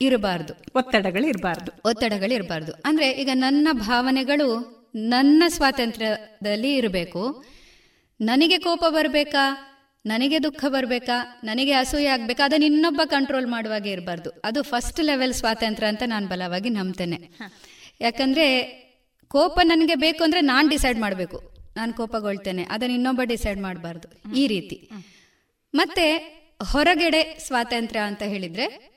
ಇರಬಾರ್ದು. ಒತ್ತಡಗಳು ಇರಬಾರ್ದು ಒತ್ತಡಗಳು ಇರಬಾರ್ದು ಅಂದ್ರೆ ಈಗ ನನ್ನ ಭಾವನೆಗಳು ನನ್ನ ಸ್ವಾತಂತ್ರ್ಯದಲ್ಲಿ ಇರಬೇಕು. ನನಗೆ ಕೋಪ ಬರಬೇಕಾ? ನನಗೆ ದುಃಖ ಬರಬೇಕಾ? ನನಗೆ ಅಸೂಯೆ ಆಗ್ಬೇಕಾ? ಅದನ್ನ ಇನ್ನೊಬ್ಬ ಕಂಟ್ರೋಲ್ ಮಾಡುವಾಗೆ ಇರಬಾರ್ದು. ಅದು ಫಸ್ಟ್ ಲೆವೆಲ್ ಸ್ವಾತಂತ್ರ್ಯ ಅಂತ ನಾನು ಬಲವಾಗಿ ನಂಬ್ತೇನೆ. ಯಾಕಂದ್ರೆ ಕೋಪ ನನಗೆ ಬೇಕು ಅಂದ್ರೆ ನಾನು ಡಿಸೈಡ್ ಮಾಡಬೇಕು. ನಾನು ಕೋಪಗೊಳ್ತೇನೆ. ಅದನ್ನ ಇನ್ನೊಬ್ಬ ಡಿಸೈಡ್ ಮಾಡಬಾರ್ದು. ಈ ರೀತಿ. ಮತ್ತೆ ಹೊರಗಡೆ ಸ್ವಾತಂತ್ರ್ಯ ಅಂತ ಹೇಳಿದ್ರೆ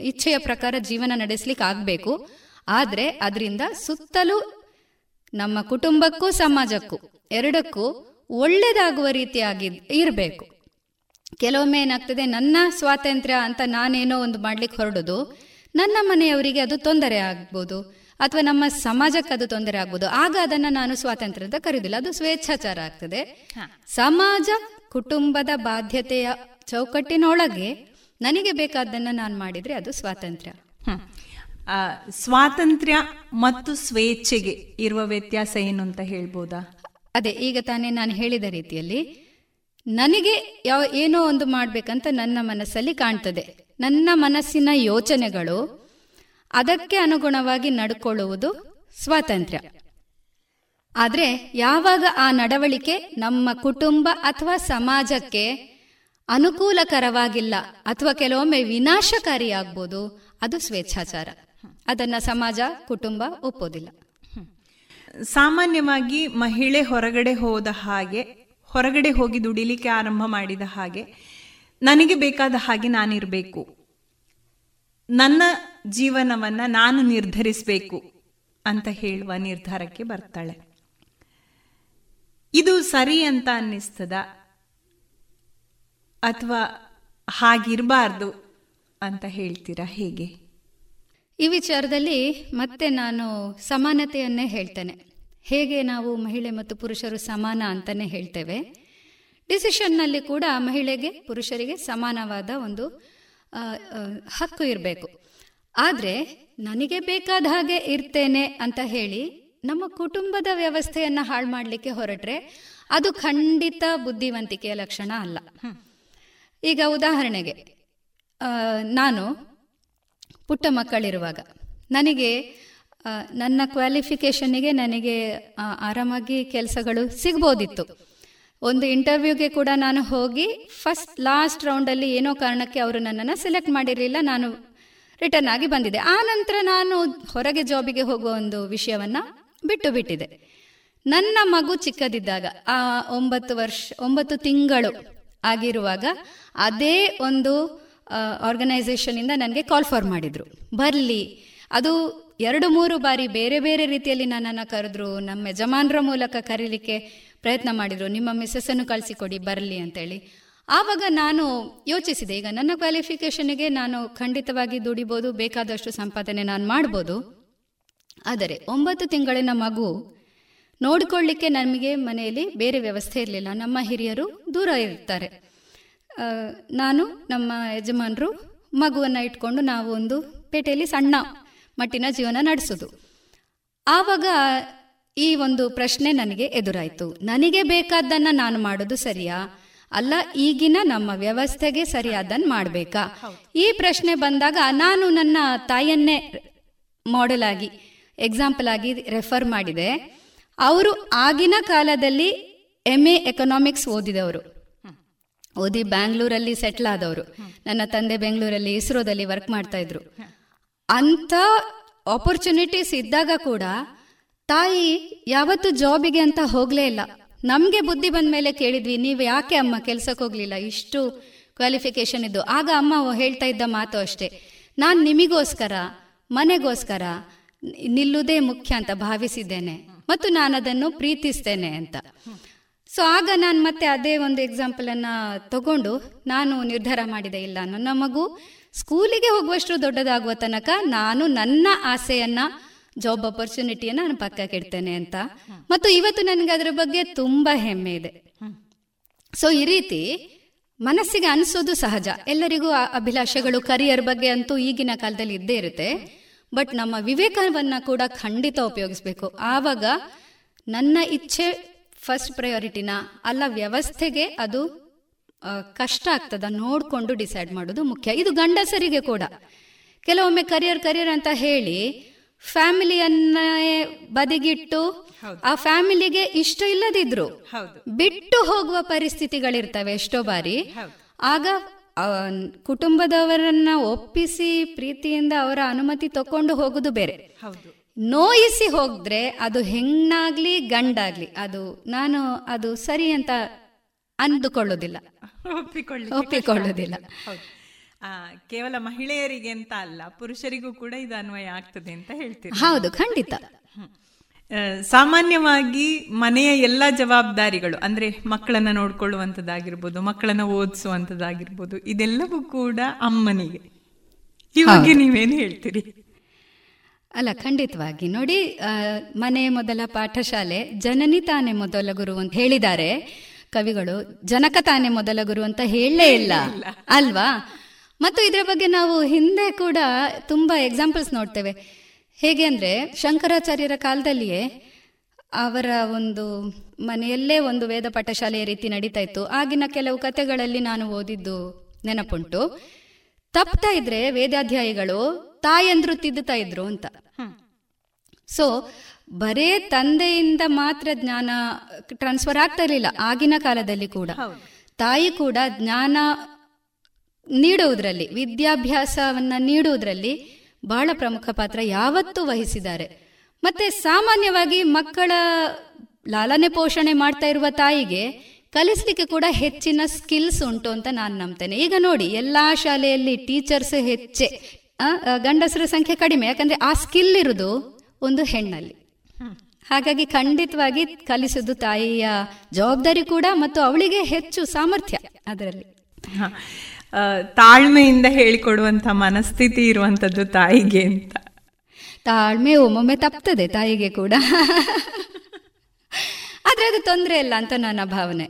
ಇಚ್ಛೆಯ ಪ್ರಕಾರ ಜೀವನ ನಡೆಸಲಿಕ್ಕೆ ಆಗಬೇಕು ಆದರೆ ಅದರಿಂದ ಸುತ್ತಲೂ ನಮ್ಮ ಕುಟುಂಬಕ್ಕೂ ಸಮಾಜಕ್ಕೂ ಎರಡಕ್ಕೂ ಒಳ್ಳೇದಾಗುವ ರೀತಿಯಾಗಿ ಇರಬೇಕು. ಕೆಲವೊಮ್ಮೆ ಏನಾಗ್ತದೆ ನನ್ನ ಸ್ವಾತಂತ್ರ್ಯ ಅಂತ ನಾನೇನೋ ಒಂದು ಮಾಡ್ಲಿಕ್ಕೆ ಹೊರಡೋದು ನನ್ನ ಮನೆಯವರಿಗೆ ಅದು ತೊಂದರೆ ಆಗ್ಬೋದು. ಅಥವಾ ನಮ್ಮ ಸಮಾಜಕ್ಕೆ ಅದು ತೊಂದರೆ ಆಗ್ಬೋದು. ಆಗ ಅದನ್ನ ನಾನು ಸ್ವಾತಂತ್ರ್ಯ ಅಂತ ಕರೆಯುದಿಲ್ಲ ಅದು ಸ್ವೇಚ್ಛಾಚಾರ ಆಗ್ತದೆ. ಸಮಾಜ ಕುಟುಂಬದ ಬಾಧ್ಯತೆಯ ಚೌಕಟ್ಟಿನೊಳಗೆ ನನಗೆ ಬೇಕಾದ್ದನ್ನ ನಾನು ಮಾಡಿದ್ರೆ ಅದು ಸ್ವಾತಂತ್ರ್ಯ. ಸ್ವಾತಂತ್ರ್ಯ ಮತ್ತು ಸ್ವೇಚ್ಛೆಗೆ ಇರುವ ವ್ಯತ್ಯಾಸ ಏನು ಅಂತ ಹೇಳ್ಬೋದಾ? ಅದೇ ಈಗ ತಾನೇ ನಾನು ಹೇಳಿದ ರೀತಿಯಲ್ಲಿ ನನಗೆ ಯಾವ ಏನೋ ಒಂದು ಮಾಡ್ಬೇಕಂತ ನನ್ನ ಮನಸ್ಸಲ್ಲಿ ಕಾಣ್ತದೆ. ನನ್ನ ಮನಸ್ಸಿನ ಯೋಚನೆಗಳು ಅದಕ್ಕೆ ಅನುಗುಣವಾಗಿ ನಡ್ಕೊಳ್ಳುವುದು ಸ್ವಾತಂತ್ರ್ಯ. ಆದರೆ ಯಾವಾಗ ಆ ನಡವಳಿಕೆ ನಮ್ಮ ಕುಟುಂಬ ಅಥವಾ ಸಮಾಜಕ್ಕೆ ಅನುಕೂಲಕರವಾಗಿಲ್ಲ ಅಥವಾ ಕೆಲವೊಮ್ಮೆ ವಿನಾಶಕಾರಿಯಾಗ್ಬೋದು ಅದು ಸ್ವೇಚ್ಛಾಚಾರ. ಅದನ್ನ ಸಮಾಜ, ಕುಟುಂಬ ಒಪ್ಪೋದಿಲ್ಲ. ಸಾಮಾನ್ಯವಾಗಿ ಮಹಿಳೆ ಹೊರಗಡೆ ಹೋದ ಹಾಗೆ, ಹೊರಗಡೆ ಹೋಗಿ ದುಡಿಲಿಕ್ಕೆ ಆರಂಭ ಮಾಡಿದ ಹಾಗೆ, ನನಗೆ ಬೇಕಾದ ಹಾಗೆ ನಾನಿರಬೇಕು. ನನ್ನ ಜೀವನವನ್ನ ನಾನು ನಿರ್ಧರಿಸಬೇಕು ಅಂತ ಹೇಳುವ ನಿರ್ಧಾರಕ್ಕೆ ಬರ್ತಾಳೆ. ಇದು ಸರಿ ಅಂತ ಅನ್ನಿಸ್ತದ? ಅಥವಾ ಹಾಗಿರಬಾರ್ದು ಅಂತ ಹೇಳ್ತೀರಾ ಹೇಗೆ? ಈ ವಿಚಾರದಲ್ಲಿ ಮತ್ತೆ ನಾನು ಸಮಾನತೆಯನ್ನೇ ಹೇಳ್ತೇನೆ. ಹೇಗೆ ನಾವು ಮಹಿಳೆ ಮತ್ತು ಪುರುಷರು ಸಮಾನ ಅಂತಾನೆ ಹೇಳ್ತೇವೆ. ಡಿಸಿಷನ್ನಲ್ಲಿ ಕೂಡ ಮಹಿಳೆಗೆ ಪುರುಷರಿಗೆ ಸಮಾನವಾದ ಒಂದು ಹಕ್ಕು ಇರಬೇಕು. ಆದರೆ ನನಗೆ ಬೇಕಾದ ಹಾಗೆ ಇರ್ತೇನೆ ಅಂತ ಹೇಳಿ ನಮ್ಮ ಕುಟುಂಬದ ವ್ಯವಸ್ಥೆಯನ್ನು ಹಾಳು ಮಾಡಲಿಕ್ಕೆ ಹೊರಟ್ರೆ ಅದು ಖಂಡಿತ ಬುದ್ಧಿವಂತಿಕೆಯ ಲಕ್ಷಣ ಅಲ್ಲ. ಈಗ ಉದಾಹರಣೆಗೆ ನಾನು ಪುಟ್ಟ ಮಕ್ಕಳಿರುವಾಗ ನನಗೆ ನನ್ನ ಕ್ವಾಲಿಫಿಕೇಷನ್ನಿಗೆ ನನಗೆ ಆರಾಮಾಗಿ ಕೆಲಸಗಳು ಸಿಗ್ಬೋದಿತ್ತು. ಒಂದು ಇಂಟರ್ವ್ಯೂಗೆ ಕೂಡ ನಾನು ಹೋಗಿ ಫಸ್ಟ್ ಲಾಸ್ಟ್ ರೌಂಡಲ್ಲಿ ಏನೋ ಕಾರಣಕ್ಕೆ ಅವರು ನನ್ನನ್ನು ಸೆಲೆಕ್ಟ್ ಮಾಡಿರಲಿಲ್ಲ, ನಾನು ರಿಟರ್ನ್ ಆಗಿ ಬಂದಿದೆ ಆ ನಂತರ ನಾನು ಹೊರಗೆ ಜಾಬಿಗೆ ಹೋಗುವ ಒಂದು ವಿಷಯವನ್ನು ಬಿಟ್ಟು ಬಿಟ್ಟಿದೆ. ನನ್ನ ಮಗು ಚಿಕ್ಕದಿದ್ದಾಗ, ಆ ಒಂಬತ್ತು ವರ್ಷ, ಒಂಬತ್ತು ತಿಂಗಳು ಆಗಿರುವಾಗ ಅದೇ ಒಂದು ಆರ್ಗನೈಸೇಷನಿಂದ ನನಗೆ ಕಾಲ್ ಫಾರ್ ಮಾಡಿದರು. ಬರಲಿ, ಅದು ಎರಡು ಮೂರು ಬಾರಿ ಬೇರೆ ಬೇರೆ ರೀತಿಯಲ್ಲಿ ನನ್ನನ್ನು ಕರೆದ್ರು, ನಮ್ಮ ಯಜಮಾನರ ಮೂಲಕ ಕರೀಲಿಕ್ಕೆ ಪ್ರಯತ್ನ ಮಾಡಿದರು. ನಿಮ್ಮ ಮಿಸ್ಸಸ್ ಅನ್ನು ಕಳಿಸಿಕೊಡಿ, ಬರಲಿ ಅಂತೇಳಿ. ಆವಾಗ ನಾನು ಯೋಚಿಸಿದೆ, ಈಗ ನನ್ನ ಕ್ವಾಲಿಫಿಕೇಷನ್ಗೆ ನಾನು ಖಂಡಿತವಾಗಿ ದುಡಿಬೋದು, ಬೇಕಾದಷ್ಟು ಸಂಪಾದನೆ ನಾನು ಮಾಡ್ಬೋದು. ಆದರೆ ಒಂಬತ್ತು ತಿಂಗಳಿನ ಮಗು ನೋಡಿಕೊಳ್ಳಿಕ್ಕೆ ನಮಗೆ ಮನೆಯಲ್ಲಿ ಬೇರೆ ವ್ಯವಸ್ಥೆ ಇರಲಿಲ್ಲ. ನಮ್ಮ ಹಿರಿಯರು ದೂರ ಇರ್ತಾರೆ. ನಾನು ನಮ್ಮ ಯಜಮಾನರು ಮಗುವನ್ನು ಇಟ್ಕೊಂಡು ನಾವು ಒಂದು ಪೇಟೆಯಲ್ಲಿ ಸಣ್ಣ ಮಟ್ಟಿನ ಜೀವನ ನಡೆಸೋದು. ಆವಾಗ ಈ ಒಂದು ಪ್ರಶ್ನೆ ನನಗೆ ಎದುರಾಯಿತು. ನನಗೆ ಬೇಕಾದ್ದನ್ನು ನಾನು ಮಾಡೋದು ಸರಿಯಾ? ಅಲ್ಲ, ಈಗಿನ ನಮ್ಮ ವ್ಯವಸ್ಥೆಗೆ ಸರಿಯಾದನ್ನು ಮಾಡಬೇಕಾ? ಈ ಪ್ರಶ್ನೆ ಬಂದಾಗ ನಾನು ನನ್ನ ತಾಯಿಯನ್ನೇ ಮಾಡೆಲ್ ಆಗಿ ಎಕ್ಸಾಂಪಲ್ ಆಗಿ ರೆಫರ್ ಮಾಡಿದೆ. ಅವರು ಆಗಿನ ಕಾಲದಲ್ಲಿ ಎಂ ಎ ಎಕನಾಮಿಕ್ಸ್ ಓದಿದವರು. ಓದಿ ಬ್ಯಾಂಗ್ಳೂರಲ್ಲಿ ಸೆಟ್ಲ್ ಆದವರು. ನನ್ನ ತಂದೆ ಬೆಂಗಳೂರಲ್ಲಿ ಇಸ್ರೋದಲ್ಲಿ ವರ್ಕ್ ಮಾಡ್ತಾ ಅಂತ ಆಪರ್ಚುನಿಟೀಸ್ ಇದ್ದಾಗ ಕೂಡ ತಾಯಿ ಯಾವತ್ತು ಜಾಬಿಗೆ ಅಂತ ಹೋಗ್ಲೇ ಇಲ್ಲ. ನಮ್ಗೆ ಬುದ್ಧಿ ಬಂದ ಮೇಲೆ ಕೇಳಿದ್ವಿ, ನೀವು ಯಾಕೆ ಅಮ್ಮ ಕೆಲ್ಸಕ್ಕೆ ಹೋಗ್ಲಿಲ್ಲ? ಇಷ್ಟು ಕ್ವಾಲಿಫಿಕೇಶನ್ ಇದ್ದು. ಆಗ ಅಮ್ಮ ಹೇಳ್ತಾ ಇದ್ದ ಮಾತು ಅಷ್ಟೇ, ನಾನು ನಿಮಿಗೋಸ್ಕರ, ಮನೆಗೋಸ್ಕರ ನಿಲ್ಲುವುದೇ ಮುಖ್ಯ ಅಂತ ಭಾವಿಸಿದ್ದೇನೆ ಮತ್ತು ನಾನು ಅದನ್ನು ಪ್ರೀತಿಸ್ತೇನೆ ಅಂತ. ಸೊ ಆಗ ನಾನು ಮತ್ತೆ ಅದೇ ಒಂದು ಎಕ್ಸಾಂಪಲನ್ನು ತಗೊಂಡು ನಾನು ನಿರ್ಧಾರ ಮಾಡಿದೆ, ಇಲ್ಲ, ನನ್ನ ಮಗು ಸ್ಕೂಲಿಗೆ ಹೋಗುವಷ್ಟು ದೊಡ್ಡದಾಗುವ ತನಕ ನಾನು ನನ್ನ ಆಸೆಯನ್ನ ಜಾಬ್ ಅಪರ್ಚುನಿಟಿಯನ್ನ ನಾನು ಪಕ್ಕಕ್ಕೆ ಇಡ್ತೇನೆ ಅಂತ. ಮತ್ತು ಇವತ್ತು ನನಗೆ ಅದರ ಬಗ್ಗೆ ತುಂಬಾ ಹೆಮ್ಮೆ ಇದೆ. ಸೊ ಈ ರೀತಿ ಮನಸ್ಸಿಗೆ ಅನಿಸೋದು ಸಹಜ. ಎಲ್ಲರಿಗೂ ಅಭಿಲಾಷೆಗಳು ಕರಿಯರ್ ಬಗ್ಗೆ ಅಂತೂ ಈಗಿನ ಕಾಲದಲ್ಲಿ ಇದ್ದೇ ಇರುತ್ತೆ. ಬಟ್ ನಮ್ಮ ವಿವೇಕವನ್ನ ಕೂಡ ಖಂಡಿತ ಉಪಯೋಗಿಸ್ಬೇಕು. ಆವಾಗ ನನ್ನ ಇಚ್ಛೆ ಫಸ್ಟ್ ಪ್ರಯಾರಿಟಿನ ಅಲ್ಲ ವ್ಯವಸ್ಥೆಗೆ ಅದು ಕಷ್ಟ ಆಗ್ತದ ನೋಡ್ಕೊಂಡು ಡಿಸೈಡ್ ಮಾಡೋದು ಮುಖ್ಯ. ಇದು ಗಂಡಸರಿಗೆ ಕೂಡ. ಕೆಲವೊಮ್ಮೆ ಕರಿಯರ್ ಕರಿಯರ್ ಅಂತ ಹೇಳಿ ಫ್ಯಾಮಿಲಿಯನ್ನ ಬದಿಗಿಟ್ಟು ಆ ಫ್ಯಾಮಿಲಿಗೆ ಇಷ್ಟ ಇಲ್ಲದಿದ್ರು ಬಿಟ್ಟು ಹೋಗುವ ಪರಿಸ್ಥಿತಿಗಳಿರ್ತವೆ ಎಷ್ಟೋ ಬಾರಿ. ಆಗ ಕುಟುಂಬದವರನ್ನ ಒಪ್ಪಿಸಿ ಪ್ರೀತಿಯಿಂದ ಅವರ ಅನುಮತಿ ತಕೊಂಡು ಹೋಗುದು ಬೇರೆ. ನೋಯಿಸಿ ಹೋದ್ರೆ ಅದು ಹೆಣ್ಣಾಗ್ಲಿ ಗಂಡಾಗ್ಲಿ ಅದು ನಾನು ಅದು ಸರಿ ಅಂತ ಅಂದುಕೊಳ್ಳೋದಿಲ್ಲ ಒಪ್ಪಿಕೊಳ್ಳೋದಿಲ್ಲ ಕೇವಲ ಮಹಿಳೆಯರಿಗೆ ಅಂತ ಅಲ್ಲ ಪುರುಷರಿಗೂ ಕೂಡ ಇದು ಅನ್ವಯ ಆಗ್ತದೆ ಅಂತ ಹೇಳ್ತೀವಿ ಹೌದು ಖಂಡಿತ. ಸಾಮಾನ್ಯವಾಗಿ ಮನೆಯ ಎಲ್ಲಾ ಜವಾಬ್ದಾರಿಗಳು ಅಂದ್ರೆ ಮಕ್ಕಳನ್ನ ನೋಡ್ಕೊಳ್ಳುವಂತದ್ದಾಗಿರ್ಬೋದು ಮಕ್ಕಳನ್ನ ಓದಿಸುವಂತದ್ದಾಗಿರ್ಬೋದು ಇದೆಲ್ಲವೂ ಕೂಡ ಅಮ್ಮನಿಗೆ. ಇವಾಗ ನೀವೇನು ಹೇಳ್ತೀರಿ? ಅಲ್ಲ ಖಂಡಿತವಾಗಿ. ನೋಡಿ ಮನೆ ಮೊದಲ ಪಾಠಶಾಲೆ ಜನನಿ ತಾನೇ ಮೊದಲ ಗುರು ಅಂತ ಹೇಳಿದ್ದಾರೆ. ಕವಿಗಳು ಜನಕ ತಾನೇ ಮೊದಲ ಗುರು ಅಂತ ಹೇಳಲೇ ಇಲ್ಲ. ಅಲ್ವಾ? ಮತ್ತು ಇದರ ಬಗ್ಗೆ ನಾವು ಹಿಂದೆ ಕೂಡ ತುಂಬಾ ಎಕ್ಸಾಂಪಲ್ಸ್ ನೋಡ್ತೇವೆ. ಹೇಗೆ ಅಂದ್ರೆ ಶಂಕರಾಚಾರ್ಯರ ಕಾಲದಲ್ಲಿಯೇ ಅವರ ಒಂದು ಮನೆಯಲ್ಲೇ ಒಂದು ವೇದ ಪಾಠಶಾಲೆಯ ರೀತಿ ನಡೀತಾ ಇತ್ತು. ಆಗಿನ ಕೆಲವು ಕಥೆಗಳಲ್ಲಿ ನಾನು ಓದಿದ್ದು ನೆನಪುಂಟು. ತಪ್ತಾ ಇದ್ರೆ ವೇದಾಧ್ಯಾಯಿಗಳು ತಾಯಂದ್ರು ತಿದ್ದುತ್ತಾ ಇದ್ರು ಅಂತ. ಸೊ ಬರೇ ತಂದೆಯಿಂದ ಮಾತ್ರ ಜ್ಞಾನ ಟ್ರಾನ್ಸ್ಫರ್ ಆಗ್ತಾ ಇರಲಿಲ್ಲ ಆಗಿನ ಕಾಲದಲ್ಲಿ ಕೂಡ. ತಾಯಿ ಕೂಡ ಜ್ಞಾನ ನೀಡುವುದರಲ್ಲಿ ವಿದ್ಯಾಭ್ಯಾಸವನ್ನ ನೀಡುವುದರಲ್ಲಿ ಬಹಳ ಪ್ರಮುಖ ಪಾತ್ರ ಯಾವತ್ತೂ ವಹಿಸಿದ್ದಾರೆ. ಮತ್ತೆ ಸಾಮಾನ್ಯವಾಗಿ ಮಕ್ಕಳ ಲಾಲನೆ ಪೋಷಣೆ ಮಾಡ್ತಾ ಇರುವ ತಾಯಿಗೆ ಕಲಿಸ್ಲಿಕ್ಕೆ ಕೂಡ ಹೆಚ್ಚಿನ ಸ್ಕಿಲ್ಸ್ ಉಂಟು ಅಂತ ನಾನು ನಂಬ್ತೇನೆ. ಈಗ ನೋಡಿ ಎಲ್ಲಾ ಶಾಲೆಯಲ್ಲಿ ಟೀಚರ್ಸ್ ಹೆಚ್ಚೆ ಗಂಡಸರ ಸಂಖ್ಯೆ ಕಡಿಮೆ ಯಾಕಂದ್ರೆ ಆ ಸ್ಕಿಲ್ ಇರುವುದು ಒಂದು ಹೆಣ್ಣಲ್ಲಿ. ಹಾಗಾಗಿ ಖಂಡಿತವಾಗಿ ಕಲಿಸುದು ತಾಯಿಯ ಜವಾಬ್ದಾರಿ ಕೂಡ ಮತ್ತು ಅವಳಿಗೆ ಹೆಚ್ಚು ಸಾಮರ್ಥ್ಯ ಅದರಲ್ಲಿ. ತಾಳ್ಮೆಯಿಂದ ಹೇಳಿಕೊಡುವಂತ ಮನಸ್ಥಿತಿ ಇರುವಂತದ್ದು ತಾಯಿಗೆ ಅಂತ. ತಾಳ್ಮೆ ಒಮ್ಮೊಮ್ಮೆ ತಪ್ತದೆ ತಾಯಿಗೆ ಕೂಡ. ಆದ್ರೆ ಅದು ತೊಂದರೆ ಇಲ್ಲ ಅಂತ ನನ್ನ ಭಾವನೆ.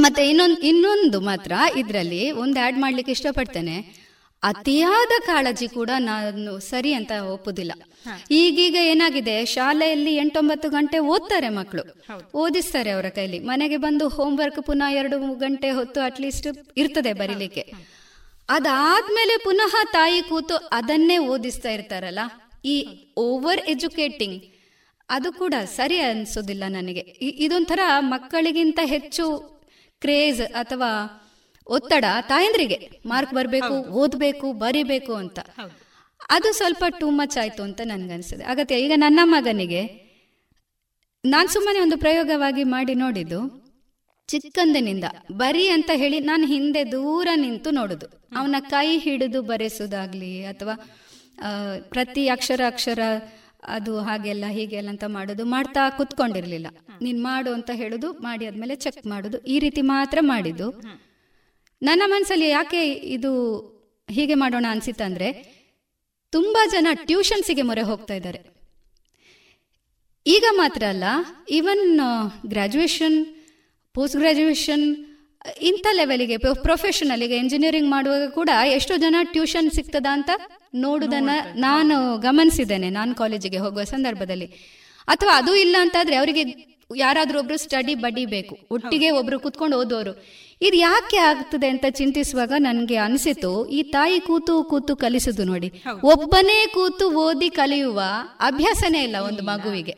ಮತ್ತೆ ಇನ್ನೊಂದು ಇನ್ನೊಂದು ಮಾತ್ರ ಇದರಲ್ಲಿ ಒಂದು ಆ್ಯಡ್ ಮಾಡ್ಲಿಕ್ಕೆ ಇಷ್ಟಪಡ್ತೇನೆ. ಅತಿಯಾದ ಕಾಳಜಿ ಕೂಡ ನಾನು ಸರಿ ಅಂತ ಒಪ್ಪುದಿಲ್ಲ. ಈಗೀಗ ಏನಾಗಿದೆ? ಶಾಲೆಯಲ್ಲಿ ಎಂಟೊಂಬತ್ತು ಗಂಟೆ ಓದ್ತಾರೆ ಮಕ್ಕಳು ಓದಿಸ್ತಾರೆ ಅವರ ಕೈಲಿ. ಮನೆಗೆ ಬಂದು ಹೋಮ್ವರ್ಕ್ ಪುನಃ ಎರಡು ಗಂಟೆ ಹೊತ್ತು ಅಟ್ಲೀಸ್ಟ್ ಇರ್ತದೆ ಬರೀಲಿಕ್ಕೆ. ಅದಾದ್ಮೇಲೆ ಪುನಃ ತಾಯಿ ಕೂತು ಅದನ್ನೇ ಓದಿಸ್ತಾ ಇರ್ತಾರಲ್ಲ? ಈ ಓವರ್ ಎಜುಕೇಟಿಂಗ್ ಅದು ಕೂಡ ಸರಿ ಅನ್ಸೋದಿಲ್ಲ ನನಗೆ. ಇದೊಂಥರ ಮಕ್ಕಳಿಗಿಂತ ಹೆಚ್ಚು ಕ್ರೇಜ್ ಅಥವಾ ಒತ್ತಡ ತಾಯಂದ್ರಿಗೆ. ಮಾರ್ಕ್ ಬರಬೇಕು ಓದಬೇಕು ಬರಿಬೇಕು ಅಂತ. ಅದು ಸ್ವಲ್ಪ ಟೂ ಮಚ್ ಆಯ್ತು ಅಂತ ನನ್ಗನ್ಸಿದೆ ಅಗತ್ಯ ಈಗ ನನ್ನ ಮಗನಿಗೆ ನಾನು ಸುಮ್ಮನೆ ಒಂದು ಪ್ರಯೋಗವಾಗಿ ಮಾಡಿ ನೋಡಿದ್ದು ಚಿಕ್ಕಂದಿನಿಂದ ಬರಿ ಅಂತ ಹೇಳಿ ನಾನು ಹಿಂದೆ ದೂರ ನಿಂತು ನೋಡುದು. ಅವನ ಕೈ ಹಿಡಿದು ಬರೆಸೋದಾಗ್ಲಿ ಅಥವಾ ಪ್ರತಿ ಅಕ್ಷರ ಅಕ್ಷರ ಅದು ಹಾಗೆಲ್ಲ ಹೀಗೆಲ್ಲ ಅಂತ ಮಾಡೋದು ಮಾಡ್ತಾ ಕುತ್ಕೊಂಡಿರ್ಲಿಲ್ಲ. ನೀನ್ ಮಾಡು ಅಂತ ಹೇಳುದು ಮಾಡಿ ಆದ್ಮೇಲೆ ಚೆಕ್ ಮಾಡುದು. ಈ ರೀತಿ ಮಾತ್ರ ಮಾಡಿದ್ದು. ನನ್ನ ಮನಸ್ಸಲ್ಲಿ ಯಾಕೆ ಇದು ಹೀಗೆ ಮಾಡೋಣ ಅನಿಸಿತ್ತಂದರೆ ತುಂಬ ಜನ ಟ್ಯೂಷನ್ಸಿಗೆ ಮೊರೆ ಹೋಗ್ತಾ ಇದ್ದಾರೆ. ಈಗ ಮಾತ್ರ ಅಲ್ಲ ಈವನ್ ಗ್ರ್ಯಾಜುಯೇಷನ್ ಪೋಸ್ಟ್ ಗ್ರ್ಯಾಜುಯೇಷನ್ ಇಂಥ ಲೆವೆಲಿಗೆ ಪ್ರೊಫೆಷನಲಿಗೆ ಇಂಜಿನಿಯರಿಂಗ್ ಮಾಡುವಾಗ ಕೂಡ ಎಷ್ಟೋ ಜನ ಟ್ಯೂಷನ್ ಸಿಗ್ತದ ಅಂತ ನೋಡುದನ್ನ ನಾನು ಗಮನಿಸಿದ್ದೇನೆ ನಾನು ಕಾಲೇಜಿಗೆ ಹೋಗುವ ಸಂದರ್ಭದಲ್ಲಿ. ಅಥವಾ ಅದು ಇಲ್ಲ ಅಂತಾದ್ರೆ ಅವರಿಗೆ ಯಾರಾದ್ರೂ ಒಬ್ರು ಸ್ಟಡಿ ಬಡಿಬೇಕು ಒಟ್ಟಿಗೆ ಒಬ್ರು ಕುತ್ಕೊಂಡು ಓದೋರು. ಇದು ಯಾಕೆ ಆಗ್ತದೆ ಅಂತ ಚಿಂತಿಸುವಾಗ ನನಗೆ ಅನಿಸಿತು ಈ ತಾಯಿ ಕೂತು ಕೂತು ಕಲಿಸುದು ನೋಡಿ. ಒಬ್ಬನೇ ಕೂತು ಓದಿ ಕಲಿಯುವ ಅಭ್ಯಾಸನೇ ಇಲ್ಲ ಒಂದು ಮಗುವಿಗೆ.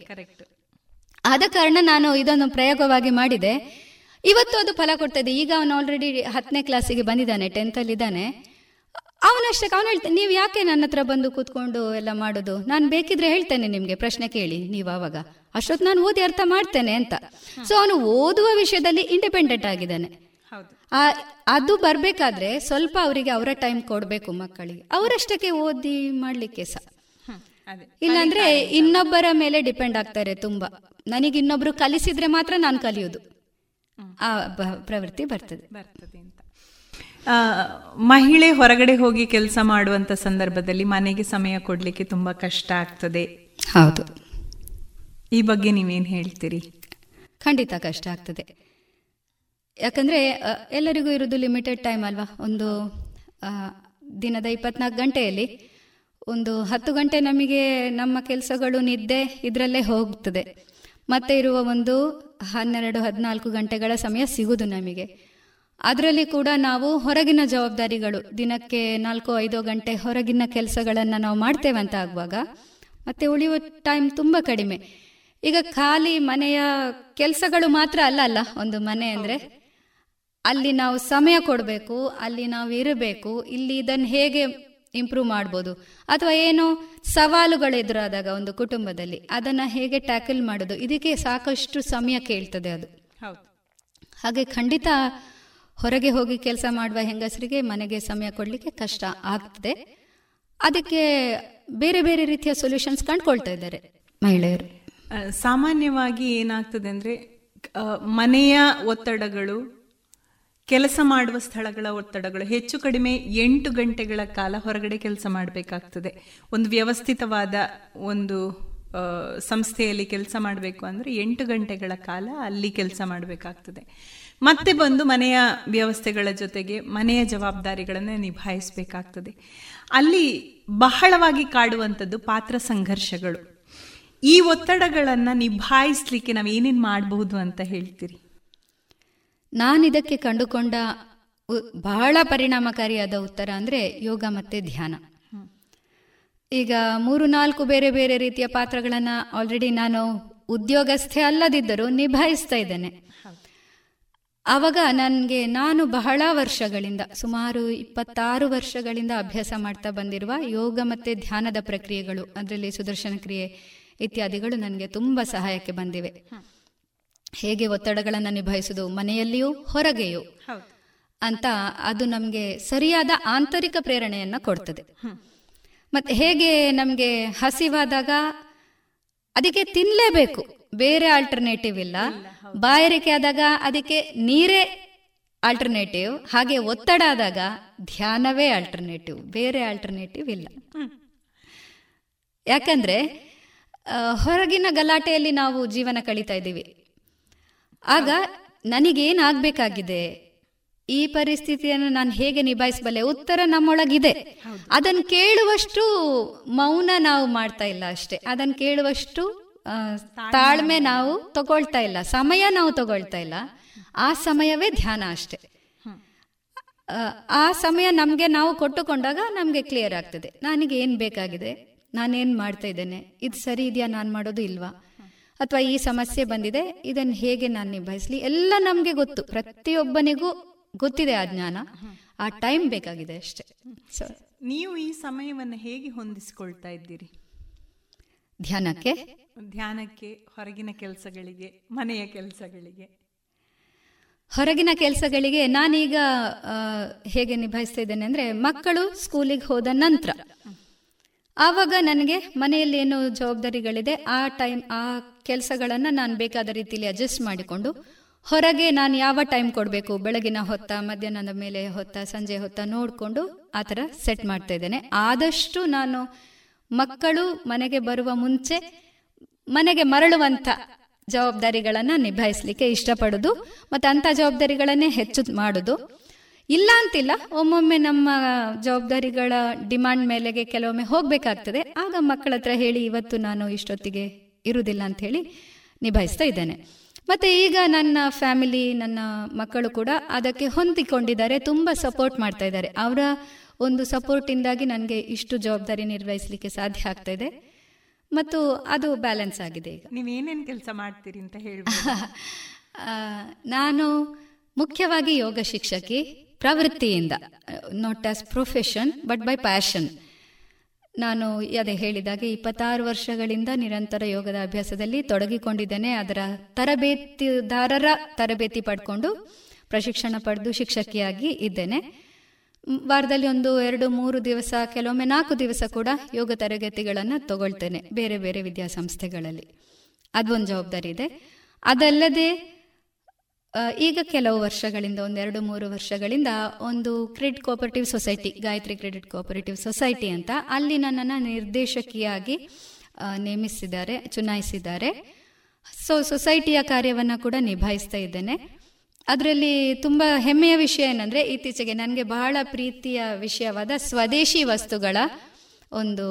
ಆದ ಕಾರಣ ನಾನು ಇದೊಂದು ಪ್ರಯೋಗವಾಗಿ ಮಾಡಿದೆ. ಇವತ್ತು ಅದು ಫಲ ಕೊಡ್ತದೆ ಈಗ ಅವನು ಆಲ್ರೆಡಿ ಹತ್ತನೇ ಕ್ಲಾಸಿಗೆ ಬಂದಿದ್ದಾನೆ ಟೆಂತ್ ಅಲ್ಲಿ ಇದ್ದಾನೆ ಅವನಷ್ಟಕ್ಕೆ ಅವನು ಹೇಳ್ತಾನೆ ನೀವು ಯಾಕೆ ನನ್ನ ಹತ್ರ ಬಂದು ಕೂತ್ಕೊಂಡು ಎಲ್ಲ ಮಾಡೋದು? ನಾನು ಬೇಕಿದ್ರೆ ಹೇಳ್ತೇನೆ ನಿಮಗೆ ಪ್ರಶ್ನೆ ಕೇಳಿ ನೀವು ಅವಾಗ ಅಷ್ಟೊತ್ತು ನಾನು ಓದಿ ಅರ್ಥ ಮಾಡ್ತೇನೆ ಅಂತ. ಸೊ ಅವನು ಓದುವ ವಿಷಯದಲ್ಲಿ ಇಂಡಿಪೆಂಡೆಂಟ್ ಆಗಿದ್ದಾನೆ. ಅದು ಬರ್ಬೇಕಾದ್ರೆ ಸ್ವಲ್ಪ ಅವರಿಗೆ ಅವರ ಟೈಮ್ ಕೊಡಬೇಕು ಮಕ್ಕಳಿಗೆ. ಅವರಷ್ಟಕ್ಕೆ ಓದಿ ಮಾಡ್ಲಿಕ್ಕೆ ಸಹ ಇಲ್ಲಾಂದ್ರೆ ಇನ್ನೊಬ್ಬರ ಮೇಲೆ ಡಿಪೆಂಡ್ ಆಗ್ತಾರೆ ತುಂಬಾ. ನನಗೆ ಇನ್ನೊಬ್ರು ಕಲಿಸಿದ್ರೆ ಮಾತ್ರ ನಾನು ಕಲಿಯೋದು. ಆ ಪ್ರವೃತ್ತಿ ಬರ್ತದೆ. ಬರ್ತದೆ. ಮಹಿಳೆ ಹೊರಗಡೆ ಹೋಗಿ ಕೆಲಸ ಮಾಡುವಂತ ಸಂದರ್ಭದಲ್ಲಿ ಮನೆಗೆ ಸಮಯ ಕೊಡ್ಲಿಕ್ಕೆ ತುಂಬಾ ಕಷ್ಟ ಆಗ್ತದೆ. ಹೌದು. ಈ ಬಗ್ಗೆ ನೀವೇನು ಹೇಳ್ತೀರಿ? ಖಂಡಿತ ಕಷ್ಟ ಆಗ್ತದೆ. ಯಾಕಂದ್ರೆ ಎಲ್ಲರಿಗೂ ಇರೋದು ಲಿಮಿಟೆಡ್ ಟೈಮ್ ಅಲ್ವಾ? ಒಂದು ದಿನದ ಇಪ್ಪತ್ನಾಲ್ಕು ಗಂಟೆಯಲ್ಲಿ ಒಂದು ಹತ್ತು ಗಂಟೆ ನಮಗೆ ನಮ್ಮ ಕೆಲಸಗಳು ನಿದ್ದೆ ಇದರಲ್ಲೇ ಹೋಗ್ತದೆ. ಮತ್ತೆ ಇರುವ ಒಂದು ಹನ್ನೆರಡು ಹದಿನಾಲ್ಕು ಗಂಟೆಗಳ ಸಮಯ ಸಿಗುದು ನಮಗೆ. ಅದರಲ್ಲಿ ಕೂಡ ನಾವು ಹೊರಗಿನ ಜವಾಬ್ದಾರಿಗಳು. ದಿನಕ್ಕೆ ನಾಲ್ಕು ಐದು ಗಂಟೆ ಹೊರಗಿನ ಕೆಲಸಗಳನ್ನು ನಾವು ಮಾಡ್ತೇವೆ ಅಂತ ಆಗುವಾಗ ಮತ್ತೆ ಉಳಿಯುವ ಟೈಮ್ ತುಂಬ ಕಡಿಮೆ. ಈಗ ಖಾಲಿ ಮನೆಯ ಕೆಲಸಗಳು ಮಾತ್ರ ಅಲ್ಲ ಅಲ್ಲ ಒಂದು ಮನೆ ಅಂದರೆ ಅಲ್ಲಿ ನಾವು ಸಮಯ ಕೊಡಬೇಕು ಅಲ್ಲಿ ನಾವು ಇರಬೇಕು ಇಲ್ಲಿ ಇದನ್ನು ಹೇಗೆ ಇಂಪ್ರೂವ್ ಮಾಡ್ಬೋದು ಅಥವಾ ಏನು ಸವಾಲುಗಳು ಎದುರಾದಾಗ ಒಂದು ಕುಟುಂಬದಲ್ಲಿ ಅದನ್ನು ಹೇಗೆ ಟ್ಯಾಕಲ್ ಮಾಡೋದು ಇದಕ್ಕೆ ಸಾಕಷ್ಟು ಸಮಯ ಕೇಳ್ತದೆ ಅದು. ಹಾಗೆ ಖಂಡಿತ ಹೊರಗೆ ಹೋಗಿ ಕೆಲಸ ಮಾಡುವ ಹೆಂಗಸರಿಗೆ ಮನೆಗೆ ಸಮಯ ಕೊಡಲಿಕ್ಕೆ ಕಷ್ಟ ಆಗ್ತದೆ. ಅದಕ್ಕೆ ಬೇರೆ ಬೇರೆ ರೀತಿಯ ಸೊಲ್ಯೂಷನ್ಸ್ ಕಂಡುಕೊಳ್ತಾ ಇದ್ದಾರೆ ಮಹಿಳೆಯರು. ಸಾಮಾನ್ಯವಾಗಿ ಏನಾಗ್ತದೆ ಅಂದರೆ ಮನೆಯ ಒತ್ತಡಗಳು, ಕೆಲಸ ಮಾಡುವ ಸ್ಥಳಗಳ ಒತ್ತಡಗಳು ಹೆಚ್ಚು ಕಡಿಮೆ ಎಂಟು ಗಂಟೆಗಳ ಕಾಲ ಹೊರಗಡೆ ಕೆಲಸ ಮಾಡಬೇಕಾಗ್ತದೆ. ಒಂದು ವ್ಯವಸ್ಥಿತವಾದ ಒಂದು ಸಂಸ್ಥೆಯಲ್ಲಿ ಕೆಲಸ ಮಾಡಬೇಕು ಅಂದರೆ ಎಂಟು ಗಂಟೆಗಳ ಕಾಲ ಅಲ್ಲಿ ಕೆಲಸ ಮಾಡಬೇಕಾಗ್ತದೆ. ಮತ್ತೆ ಬಂದು ಮನೆಯ ವ್ಯವಸ್ಥೆಗಳ ಜೊತೆಗೆ ಮನೆಯ ಜವಾಬ್ದಾರಿಗಳನ್ನು ನಿಭಾಯಿಸಬೇಕಾಗ್ತದೆ. ಅಲ್ಲಿ ಬಹಳವಾಗಿ ಕಾಡುವಂಥದ್ದು ಪಾತ್ರ ಸಂಘರ್ಷಗಳು. ಈ ಒತ್ತಡಗಳನ್ನು ನಿಭಾಯಿಸಲಿಕ್ಕೆ ನಾವು ಏನೇನು ಮಾಡಬಹುದು ಅಂತ ಹೇಳ್ತೀರಿ? ನಾನಿದಕ್ಕೆ ಕಂಡುಕೊಂಡ ಬಹಳ ಪರಿಣಾಮಕಾರಿಯಾದ ಉತ್ತರ ಅಂದರೆ ಯೋಗ ಮತ್ತು ಧ್ಯಾನ. ಈಗ ಮೂರು ನಾಲ್ಕು ಬೇರೆ ಬೇರೆ ರೀತಿಯ ಪಾತ್ರಗಳನ್ನು ಆಲ್ರೆಡಿ ನಾನು ಉದ್ಯೋಗಸ್ಥೆ ಅಲ್ಲದಿದ್ದರೂ ನಿಭಾಯಿಸ್ತಾ ಇದ್ದೇನೆ. ಆವಾಗ ನನಗೆ ನಾನು ಬಹಳ ವರ್ಷಗಳಿಂದ ಸುಮಾರು ಇಪ್ಪತ್ತಾರು ವರ್ಷಗಳಿಂದ ಅಭ್ಯಾಸ ಮಾಡ್ತಾ ಬಂದಿರುವ ಯೋಗ ಮತ್ತು ಧ್ಯಾನದ ಪ್ರಕ್ರಿಯೆಗಳು ಅದರಲ್ಲಿ ಸುದರ್ಶನ ಕ್ರಿಯೆ ಇತ್ಯಾದಿಗಳು ನನಗೆ ತುಂಬ ಸಹಾಯಕ್ಕೆ ಬಂದಿವೆ. ಹೇಗೆ ಒತ್ತಡಗಳನ್ನು ನಿಭಾಯಿಸೋದು ಮನೆಯಲ್ಲಿಯೂ ಹೊರಗೆಯೂ ಅಂತ ಅದು ನಮಗೆ ಸರಿಯಾದ ಆಂತರಿಕ ಪ್ರೇರಣೆಯನ್ನು ಕೊಡ್ತದೆ. ಮತ್ತೆ ಹೇಗೆ ನಮಗೆ ಹಸಿವಾದಾಗ ಅದಕ್ಕೆ ತಿನ್ನಲೇಬೇಕು ಬೇರೆ ಆಲ್ಟರ್ನೇಟಿವ್ ಇಲ್ಲ. ಬಾಯಾರಿಕೆ ಆದಾಗ ಅದಕ್ಕೆ ನೀರೇ ಆಲ್ಟರ್ನೇಟಿವ್ ಹಾಗೆ ಒತ್ತಡ ಆದಾಗ ಧ್ಯಾನವೇ ಆಲ್ಟರ್ನೇಟಿವ್ ಬೇರೆ ಆಲ್ಟರ್ನೇಟಿವ್ ಇಲ್ಲ. ಯಾಕಂದ್ರೆ ಹೊರಗಿನ ಗಲಾಟೆಯಲ್ಲಿ ನಾವು ಜೀವನ ಕಳೀತಾ ಇದ್ದೀವಿ. ಆಗ ನನಗೇನಾಗಬೇಕಾಗಿದೆ? ಈ ಪರಿಸ್ಥಿತಿಯನ್ನು ನಾನು ಹೇಗೆ ನಿಭಾಯಿಸಬಲ್ಲೆ? ಉತ್ತರ ನಮ್ಮೊಳಗಿದೆ. ಅದನ್ನು ಕೇಳುವಷ್ಟು ಮೌನ ನಾವು ಮಾಡ್ತಾ ಇಲ್ಲ ಅಷ್ಟೇ. ಅದನ್ನು ಕೇಳುವಷ್ಟು ತಾಳ್ಮೆ ನಾವು ತಗೊಳ್ತಾ ಇಲ್ಲ. ಸಮಯ ನಾವು ತಗೊಳ್ತಾ ಇಲ್ಲ. ಆ ಸಮಯವೇ ಧ್ಯಾನ ಅಷ್ಟೇ. ಆ ಸಮಯ ನಮಗೆ ನಾವು ಕೊಟ್ಟುಕೊಂಡಾಗ ನಮಗೆ ಕ್ಲಿಯರ್ ಆಗ್ತದೆ. ನನಗೆ ಏನು ಬೇಕಾಗಿದೆ? ನಾನೇನು ಮಾಡ್ತಾ ಇದ್ದೇನೆ? ಇದು ಸರಿ ಇದೆಯಾ? ನಾನು ಮಾಡೋದು ಇಲ್ವಾ? ಅಥವಾ ಈ ಸಮಸ್ಯೆ ಬಂದಿದೆ? ಇದನ್ನು ಹೇಗೆ ನಾನು ನಿಭಾಯಿಸಲಿ? ಎಲ್ಲ ನಮಗೆ ಗೊತ್ತು. ಪ್ರತಿಯೊಬ್ಬನಿಗೂ ಗೊತ್ತಿದೆ ಆ ಜ್ಞಾನ. ಆ ಟೈಮ್ ಬೇಕಾಗಿದೆ ಅಷ್ಟೇ. ನೀವು ಈ ಸಮಯವನ್ನು ಹೇಗೆ ಹೊಂದಿಸಿಕೊಳ್ತಾ ಇದ್ದೀರಿ? ಧ್ಯಾನಕ್ಕೆ? ಧ್ಯಾನಕ್ಕೆ ಹೊರಗಿನ ಕೆಲಸಗಳಿಗೆ ಮನೆಯ ಕೆಲಸಗಳಿಗೆ? ಹೊರಗಿನ ಕೆಲಸಗಳಿಗೆ ನಾನೀಗ ಹೇಗೆ ನಿಭಾಯಿಸ್ತಾ ಇದ್ದೇನೆ ಅಂದರೆ ಮಕ್ಕಳು ಸ್ಕೂಲಿಗೆ ಹೋದ ನಂತರ. ಆವಾಗ ನನಗೆ ಮನೆಯಲ್ಲಿ ಏನೋ ಜವಾಬ್ದಾರಿಗಳಿದೆ ಆ ಟೈಮ್ ಆ ಕೆಲಸಗಳನ್ನು ನಾನು ಬೇಕಾದ ರೀತಿಯಲ್ಲಿ ಅಡ್ಜಸ್ಟ್ ಮಾಡಿಕೊಂಡು ಹೊರಗೆ ನಾನು ಯಾವ ಟೈಮ್ ಕೊಡಬೇಕು? ಬೆಳಗಿನ ಹೊತ್ತ, ಮಧ್ಯಾಹ್ನದ ಮೇಲೆ ಹೊತ್ತ, ಸಂಜೆ ಹೊತ್ತ ನೋಡಿಕೊಂಡು ಆ ಥರ ಸೆಟ್ ಮಾಡ್ತಾ ಇದ್ದೇನೆ. ಆದಷ್ಟು ನಾನು ಮಕ್ಕಳು ಮನೆಗೆ ಬರುವ ಮುಂಚೆ ಮನೆಗೆ ಮರಳುವಂಥ ಜವಾಬ್ದಾರಿಗಳನ್ನು ನಿಭಾಯಿಸಲಿಕ್ಕೆ ಇಷ್ಟಪಡೋದು, ಮತ್ತು ಅಂಥ ಜವಾಬ್ದಾರಿಗಳನ್ನೇ ಹೆಚ್ಚು ಮಾಡೋದು. ಇಲ್ಲ ಅಂತಿಲ್ಲ, ಒಮ್ಮೊಮ್ಮೆ ನಮ್ಮ ಜವಾಬ್ದಾರಿಗಳ ಡಿಮಾಂಡ್ ಮೇಲೆಗೆ ಕೆಲವೊಮ್ಮೆ ಹೋಗಬೇಕಾಗ್ತದೆ. ಆಗ ಮಕ್ಕಳ ಹತ್ರ ಹೇಳಿ, ಇವತ್ತು ನಾನು ಇಷ್ಟೊತ್ತಿಗೆ ಇರುವುದಿಲ್ಲ ಅಂತ ಹೇಳಿ ನಿಭಾಯಿಸ್ತಾ ಇದ್ದೇನೆ. ಮತ್ತೆ ಈಗ ನನ್ನ ಫ್ಯಾಮಿಲಿ ನನ್ನ ಮಕ್ಕಳು ಕೂಡ ಅದಕ್ಕೆ ಹೊಂದಿಕೊಂಡಿದ್ದಾರೆ ತುಂಬ ಸಪೋರ್ಟ್ ಮಾಡ್ತಾ ಇದ್ದಾರೆ. ಅವರ ಒಂದು ಸಪೋರ್ಟಿಂದಾಗಿ ನನಗೆ ಇಷ್ಟು ಜವಾಬ್ದಾರಿ ನಿರ್ವಹಿಸಲಿಕ್ಕೆ ಸಾಧ್ಯ ಆಗ್ತಾ ಇದೆ. ಮತ್ತು ಅದು ಬ್ಯಾಲೆನ್ಸ್ ಆಗಿದೆ ಈಗ. ನೀವು ಏನೇನು ಕೆಲಸ ಮಾಡ್ತೀರಿ ಅಂತ ಹೇಳಿ ನಾನು ಮುಖ್ಯವಾಗಿ ಯೋಗ ಶಿಕ್ಷಕಿ ಪ್ರವೃತ್ತಿಯಿಂದ not as profession but by passion ನಾನು ಅದೇ ಹೇಳಿದಾಗೆ ಇಪ್ಪತ್ತಾರು ವರ್ಷಗಳಿಂದ ನಿರಂತರ ಯೋಗದ ಅಭ್ಯಾಸದಲ್ಲಿ ತೊಡಗಿಕೊಂಡಿದ್ದೇನೆ. ಅದರ ತರಬೇತಿದಾರರ ತರಬೇತಿ ಪಡ್ಕೊಂಡು ಪ್ರಶಿಕ್ಷಣ ಪಡೆದು ಶಿಕ್ಷಕಿಯಾಗಿ ಇದ್ದೇನೆ. ವಾರದಲ್ಲಿ ಒಂದು ಎರಡು ಮೂರು ದಿವಸ, ಕೆಲವೊಮ್ಮೆ ನಾಲ್ಕು ದಿವಸ ಕೂಡ ಯೋಗ ತರಗತಿಗಳನ್ನು ತಗೊಳ್ತೇನೆ, ಬೇರೆ ಬೇರೆ ವಿದ್ಯಾಸಂಸ್ಥೆಗಳಲ್ಲಿ. ಅದೊಂದು ಜವಾಬ್ದಾರಿ ಇದೆ. ಅದಲ್ಲದೆ ಈಗ ಕೆಲವು ವರ್ಷಗಳಿಂದ, ಒಂದೆರಡು ಮೂರು ವರ್ಷಗಳಿಂದ ಒಂದು credit cooperative society Gayatri credit cooperative society ಅಂತ ಅಲ್ಲಿ ನನ್ನನ್ನು ನಿರ್ದೇಶಕಿಯಾಗಿ ನೇಮಿಸಿದ್ದಾರೆ, ಚುನಾಯಿಸಿದ್ದಾರೆ. ಸೊ ಸೊಸೈಟಿಯ ಕಾರ್ಯವನ್ನು ಕೂಡ ನಿಭಾಯಿಸ್ತಾ ಇದ್ದೇನೆ. ಅದರಲ್ಲಿ ತುಂಬ ಹೆಮ್ಮೆಯ ವಿಷಯ ಏನಂದರೆ, ಇತ್ತೀಚೆಗೆ ನನಗೆ ಬಹಳ ಪ್ರೀತಿಯ ವಿಷಯವಾದ ಸ್ವದೇಶಿ ವಸ್ತುಗಳ ಒಂದು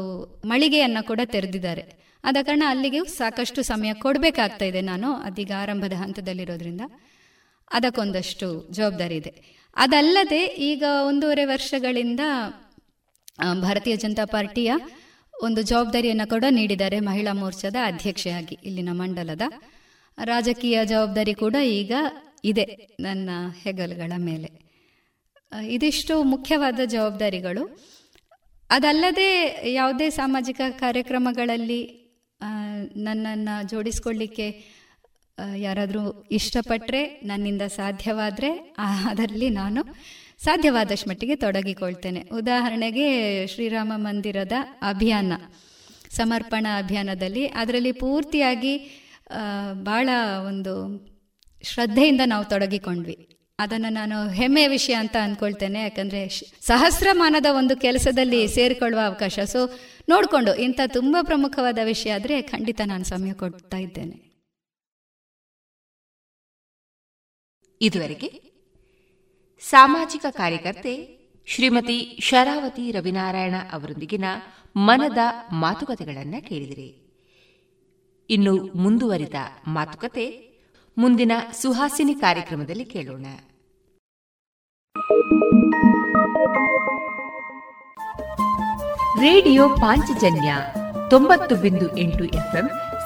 ಮಳಿಗೆಯನ್ನು ಕೂಡ ತೆರೆದಿದ್ದಾರೆ. ಆದ ಕಾರಣ ಅಲ್ಲಿಗೆ ಸಾಕಷ್ಟು ಸಮಯ ಕೊಡಬೇಕಾಗ್ತಾ ಇದೆ ನಾನು, ಅದೀಗ ಆರಂಭದ ಹಂತದಲ್ಲಿರೋದ್ರಿಂದ. ಅದಕ್ಕೊಂದಷ್ಟು ಜವಾಬ್ದಾರಿ ಇದೆ. ಅದಲ್ಲದೆ ಈಗ ಒಂದೂವರೆ ವರ್ಷಗಳಿಂದ ಭಾರತೀಯ ಜನತಾ ಪಾರ್ಟಿಯ ಒಂದು ಜವಾಬ್ದಾರಿಯನ್ನು ಕೂಡ ನೀಡಿದ್ದಾರೆ ಮಹಿಳಾ ಮೋರ್ಚಾದ ಅಧ್ಯಕ್ಷೆಯಾಗಿ ಇಲ್ಲಿನ ಮಂಡಲದ. ರಾಜಕೀಯ ಜವಾಬ್ದಾರಿ ಕೂಡ ಈಗ ಇದೆ ನನ್ನ ಹೆಗಲುಗಳ ಮೇಲೆ. ಇದಿಷ್ಟು ಮುಖ್ಯವಾದ ಜವಾಬ್ದಾರಿಗಳು. ಅದಲ್ಲದೆ ಯಾವುದೇ ಸಾಮಾಜಿಕ ಕಾರ್ಯಕ್ರಮಗಳಲ್ಲಿ ನನ್ನನ್ನು ಜೋಡಿಸ್ಕೊಳ್ಳಿಕ್ಕೆ ಯಾರಾದರೂ ಇಷ್ಟಪಟ್ಟರೆ ನನ್ನಿಂದ ಸಾಧ್ಯವಾದರೆ ಅದರಲ್ಲಿ ನಾನು ಸಾಧ್ಯವಾದಷ್ಟು ಮಟ್ಟಿಗೆ ತೊಡಗಿಕೊಳ್ತೇನೆ. ಉದಾಹರಣೆಗೆ ಶ್ರೀರಾಮ ಮಂದಿರದ ಅಭಿಯಾನ, ಸಮರ್ಪಣಾ ಅಭಿಯಾನದಲ್ಲಿ ಅದರಲ್ಲಿ ಪೂರ್ತಿಯಾಗಿ ಭಾಳ ಒಂದು ಶ್ರದ್ಧೆಯಿಂದ ನಾವು ತೊಡಗಿಕೊಂಡ್ವಿ. ಅದನ್ನು ನಾನು ಹೆಮ್ಮೆಯ ವಿಷಯ ಅಂತ ಅಂದ್ಕೊಳ್ತೇನೆ ಯಾಕಂದರೆ ಸಹಸ್ರಮಾನದ ಒಂದು ಕೆಲಸದಲ್ಲಿ ಸೇರಿಕೊಳ್ಳುವ ಅವಕಾಶ. ಸೊ ನೋಡಿಕೊಂಡು ಇಂಥ ತುಂಬ ಪ್ರಮುಖವಾದ ವಿಷಯ ಆದರೆ ಖಂಡಿತ ನಾನು ಸಮಯ ಕೊಡ್ತಾ ಇದ್ದೇನೆ. ಇದುವರೆಗೆ ಸಾಮಾಜಿಕ ಕಾರ್ಯಕರ್ತೆ ಶ್ರೀಮತಿ ಶರಾವತಿ ರವಿನಾರಾಯಣ ಅವರೊಂದಿಗಿನ ಮನದ ಮಾತುಕತೆಗಳನ್ನು ಕೇಳಿದಿರಿ. ಇನ್ನು ಮುಂದುವರಿದ ಮಾತುಕತೆ ಮುಂದಿನ ಸುಹಾಸಿನಿ ಕಾರ್ಯಕ್ರಮದಲ್ಲಿ ಕೇಳೋಣ. ರೇಡಿಯೋ ಪಾಂಚಜನ್ಯ ತೊಂಬತ್ತು ಬಿಂದು ಎಂಟು ಎಫ್ಎಂ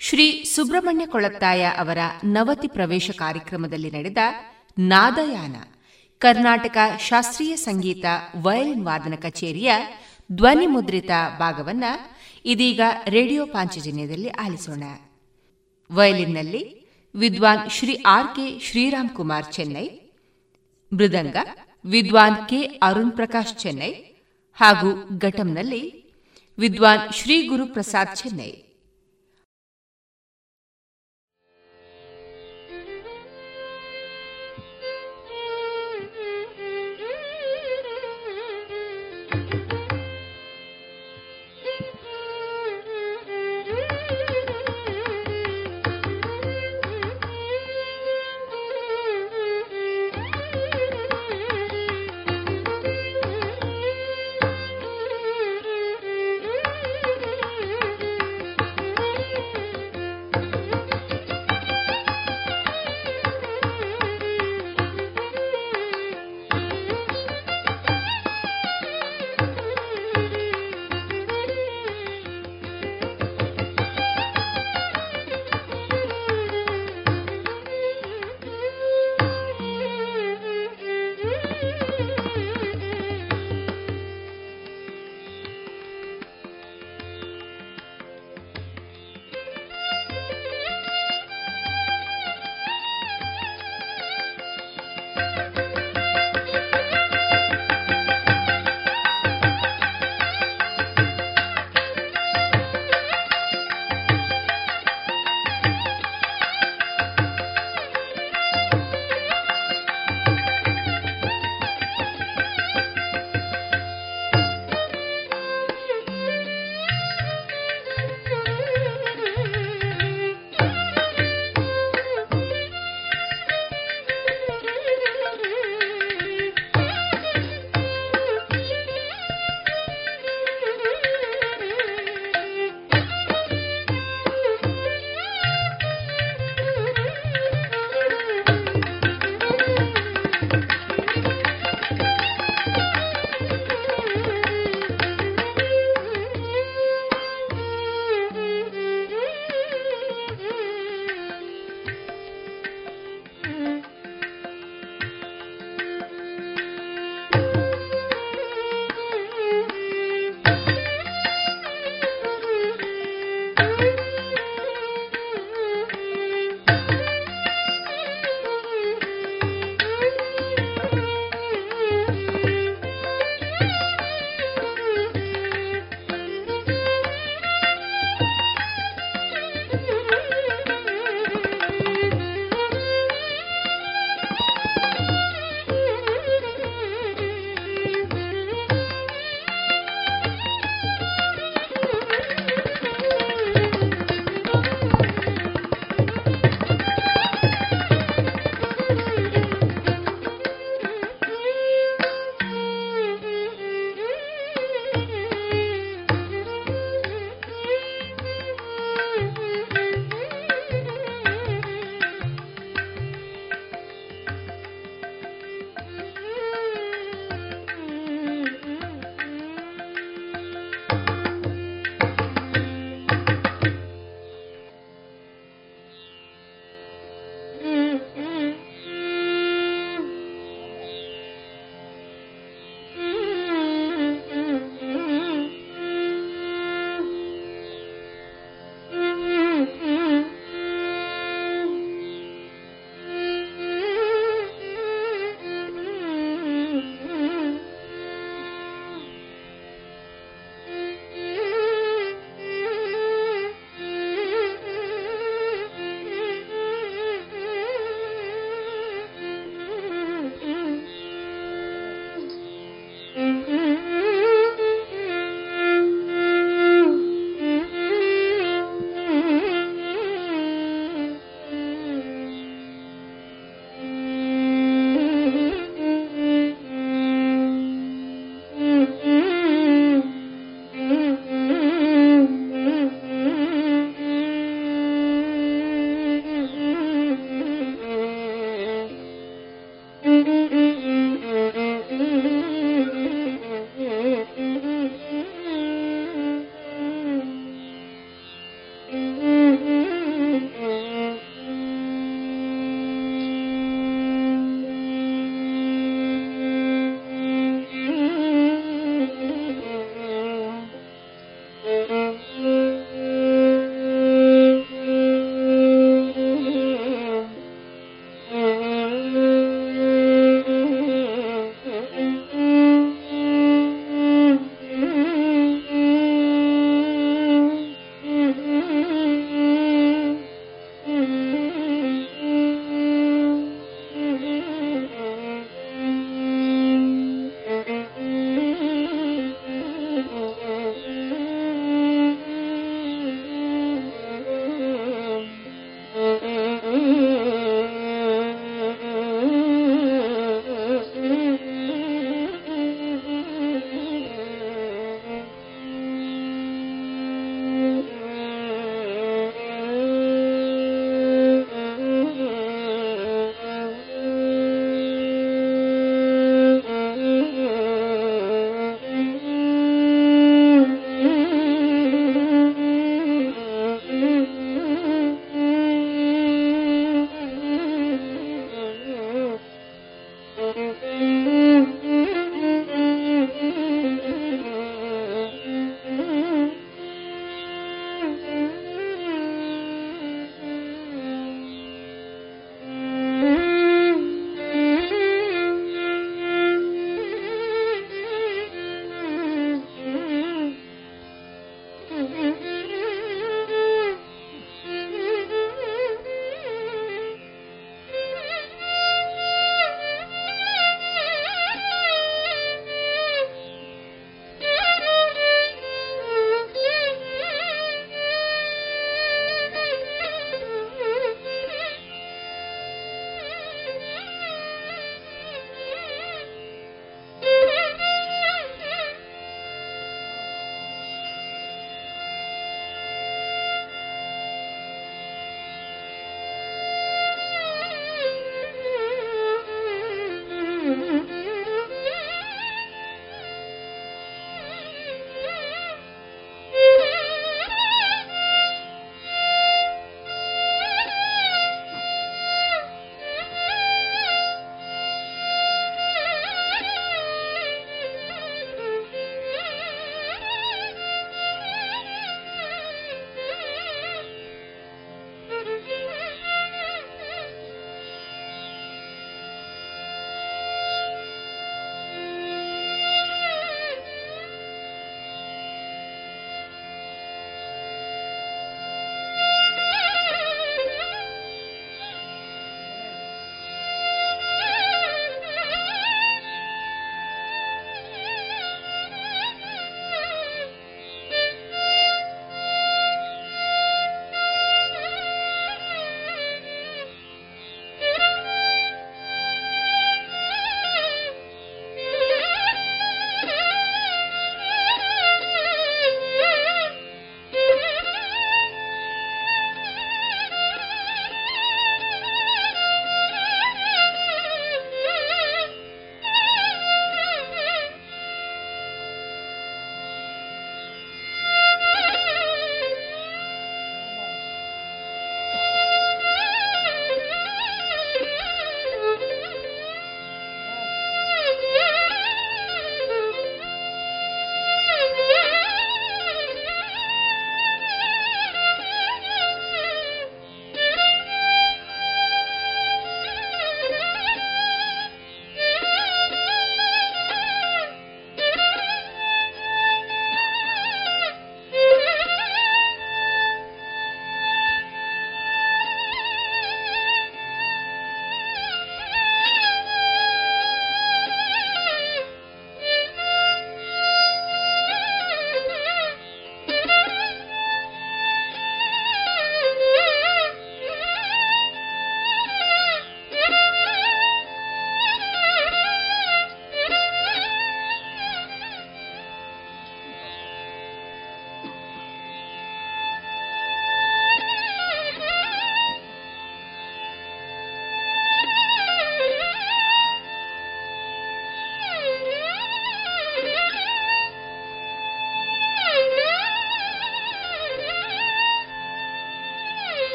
ಶ್ರೀ ಸುಬ್ರಹ್ಮಣ್ಯ ಕೊಳತ್ತಾಯ ಅವರ ನವತಿ ಪ್ರವೇಶ ಕಾರ್ಯಕ್ರಮದಲ್ಲಿ ನಡೆದ ನಾದಯಾನ, ಕರ್ನಾಟಕ ಶಾಸ್ತ್ರೀಯ ಸಂಗೀತ ವಯಲಿನ್ ವಾದನ ಕಚೇರಿಯ ಧ್ವನಿ ಮುದ್ರಿತ ಭಾಗವನ್ನ ಇದೀಗ ರೇಡಿಯೋ ಪಾಂಚಜನ್ಯದಲ್ಲಿ ಆಲಿಸೋಣ. ವಯಲಿನ್ನಲ್ಲಿ ವಿದ್ವಾನ್ ಶ್ರೀ ಆರ್ ಕೆ ಶ್ರೀರಾಮ್ ಕುಮಾರ್ ಚೆನ್ನೈ, ಮೃದಂಗ ವಿದ್ವಾನ್ ಕೆ ಅರುಣ್ ಪ್ರಕಾಶ್ ಚೆನ್ನೈ ಹಾಗೂ ಘಟಂನಲ್ಲಿ ವಿದ್ವಾನ್ ಶ್ರೀ ಗುರುಪ್ರಸಾದ್ ಚೆನ್ನೈ.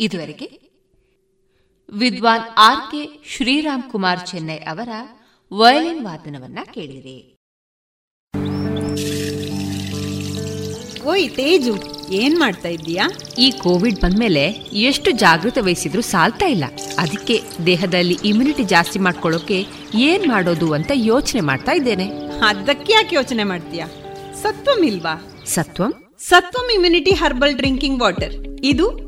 ಇದುವರೆಗೆ ವಿದ್ವಾನ್ ಆರ್ ಕೆ ಶ್ರೀರಾಮ್ ಕುಮಾರ್ ಚೆನ್ನೈ ಅವರ ವಯಲಿನ್ ವಾದನವನ್ನ ಕೇಳಿರಿ. ಓಯ್ ತೇಜು ಏನ್ ಮಾಡ್ತಾ ಇದ್ದೀಯಾ? ಈ ಕೋವಿಡ್ ಬಂದ್ಮೇಲೆ ಎಷ್ಟು ಜಾಗೃತ ವಹಿಸಿದ್ರು ಸಾಲ್ತಾ ಇಲ್ಲ. ಅದಕ್ಕೆ ದೇಹದಲ್ಲಿ ಇಮ್ಯುನಿಟಿ ಜಾಸ್ತಿ ಮಾಡ್ಕೊಳ್ಳೋಕೆ ಏನ್ ಮಾಡೋದು ಅಂತ ಯೋಚನೆ ಮಾಡ್ತಾ ಇದ್ದೇನೆ. ಅದಕ್ಕೆ ಯಾಕೆ ಯೋಚನೆ ಮಾಡ್ತೀಯಾ? ಸತ್ವಂ ಇಲ್ವಾ? Satvam? Satvam immunity herbal drinking water ಇದು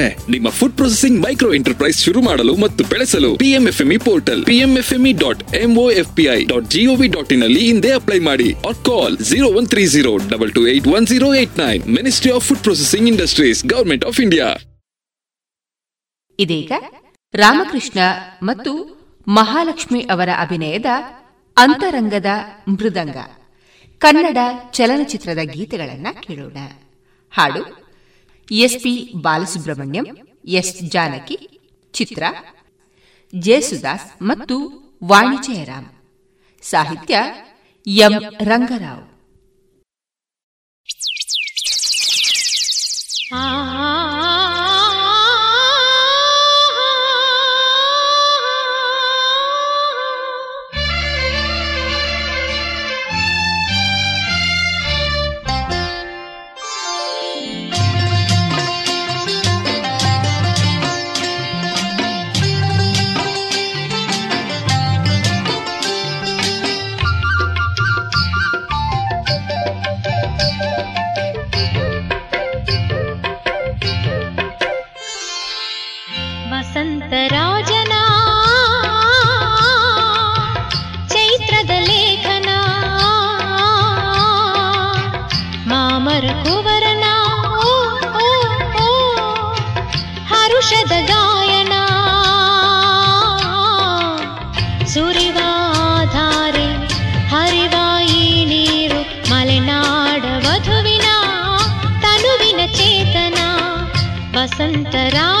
ನಿಮ್ಮ ಫುಡ್ ಪ್ರೊಸೆಸಿಂಗ್ ಮೈಕ್ರೋ ಎಂಟರ್ಪ್ರೈಸ್ ಶುರು ಮಾಡಲು ಮತ್ತು ಬೆಳೆಸಲು PMFME portal PMFME dot MOFPI dot GOV dot in ಅಲ್ಲಿ ಹಿಂದೆ ಅಪ್ಲೈ ಮಾಡಿ or call zero one three zero double two eight one zero eight nine ministry of food processing industries government of India ಇದೀಗ ರಾಮಕೃಷ್ಣ ಮತ್ತು ಮಹಾಲಕ್ಷ್ಮಿ ಅವರ ಅಭಿನಯದ ಅಂತರಂಗದ ಮೃದಂಗ, ಕನ್ನಡ ಚಲನಚಿತ್ರದ ಗೀತೆಗಳನ್ನ ಕೇಳೋಣ. ಹಾಡು ಎಸ್ಪಿ ಬಾಲಸುಬ್ರಹ್ಮಣ್ಯಂ ಎಸ್ ಜಾನಕಿ ಚಿತ್ರ ಜೇಸುದಾಸ್ ಮತ್ತು ವಾಣಿ ಜಯರಾಮ್ ಸಾಹಿತ್ಯ ಎಂ ರಂಗರಾವ್. ವಸಂತರಾ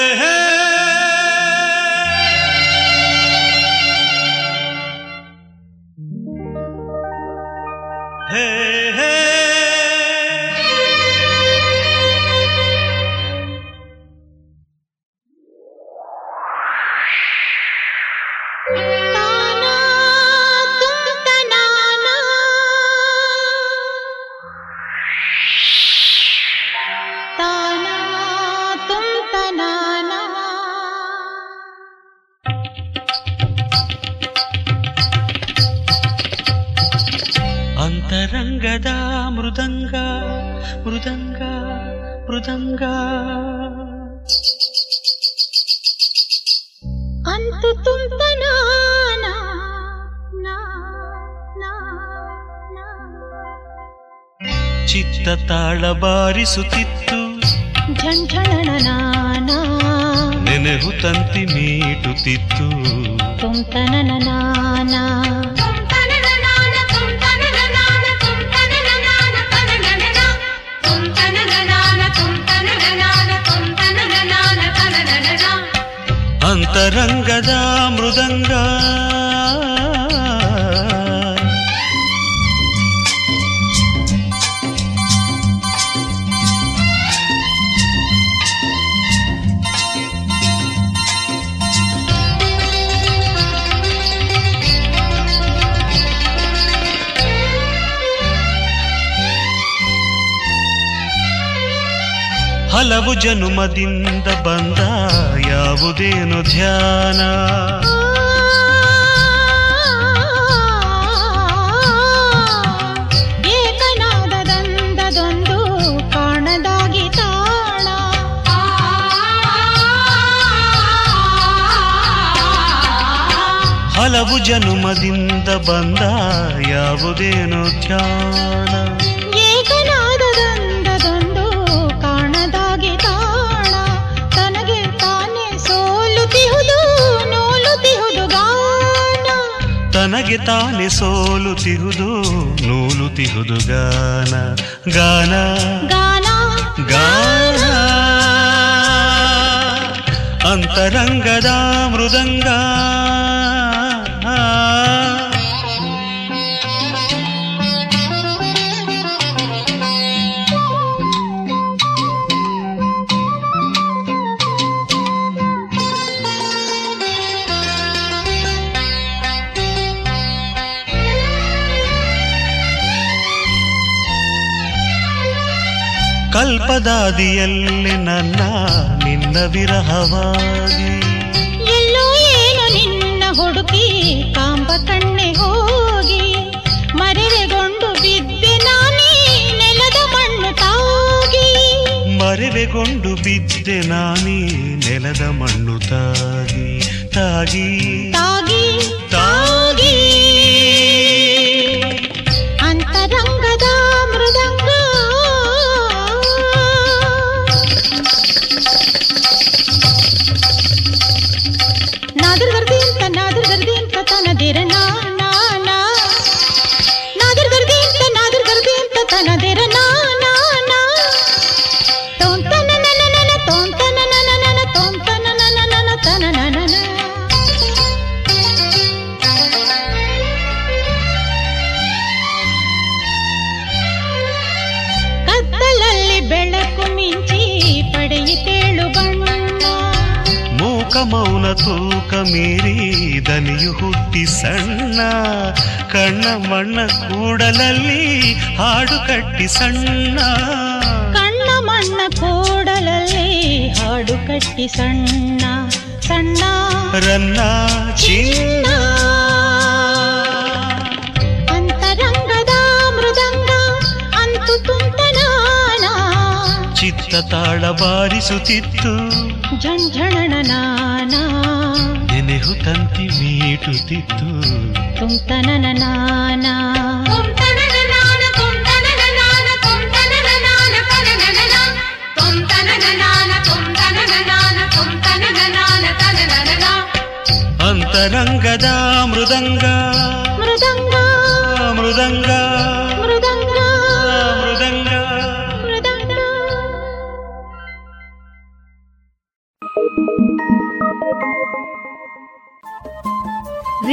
ಹಾರಿಸುತ್ತಿತ್ತು ನೆನೆಹು ತಂತಿ ಮೀಟುತ್ತಿತ್ತು ಅಂತರಂಗದ ಮೃದಂಗ ಹಲವು ಜನುಮದಿಂದ ಬಂದ ಯಾವುದೇನು ಧ್ಯಾನ. ಕಾಣದಾಗಿ ಹಲವು ಜನುಮದಿಂದ ಬಂದ ಯಾವುದೇನು ಧ್ಯಾನ. ನನಗೆ ತಾನೆ ಸೋಲುತಿಹುದು ನೂಲುತಿಹುದು ಗಾನ ಗಾನ. ಗಾನ. ಗಾನ. ಅಂತರಂಗದ ಮೃದಂಗ. ಕಲ್ಪದಾದಿಯಲ್ಲಿ ನನ್ನ ನಿನ್ನ ವಿರಹವಾಗಿ. ಎಲ್ಲೋ ಏನು ನಿನ್ನ ಹುಡುಕಿ ಕಾಂಬ ಕಣ್ಣೆ ಹೋಗಿ ಮರೆವೆಗೊಂಡು ಬಿದ್ದೆ ನಾನೇ ನೆಲದ ಮಣ್ಣು ತಾಗಿ. ಮರೆವೆಗೊಂಡು ಬಿದ್ದೆ ನಾನೇ ನೆಲದ ಮಣ್ಣು ತಾಗಿ ತಾಗಿ. ತಾಗಿ ತಾಗಿ ತೂಕ ಮೀರಿ ದನಿಯು ಹುಟ್ಟಿ ಸಣ್ಣ ಕಣ್ಣ ಮಣ್ಣ ಕೂಡಲಲ್ಲಿ ಹಾಡು ಕಟ್ಟಿ ಸಣ್ಣ. ಕಣ್ಣ ಮಣ್ಣ ಕೂಡಲಲ್ಲಿ ಹಾಡು ಕಟ್ಟಿ ಸಣ್ಣ ಸಣ್ಣ ರನ್ನ ಚಿನ್ನ. ಅಂತರಂಗದ ಮೃದಂಗ ಅಂತು ತುಂತನಾನ ಚಿತ್ತ ತಾಳ ಬಾರಿಸುತ್ತಿತ್ತು. ಝಂಝಣನ ನಾನ. ನೆನೆಹು ತಂತಿ ಮೀಟುತ್ತಿತ್ತು ತುಂತನನ ನಾನ ಅಂತರಂಗದ ಮೃದಂಗ ಮೃದಂಗ ಮೃದಂಗ ಮೃದಂಗ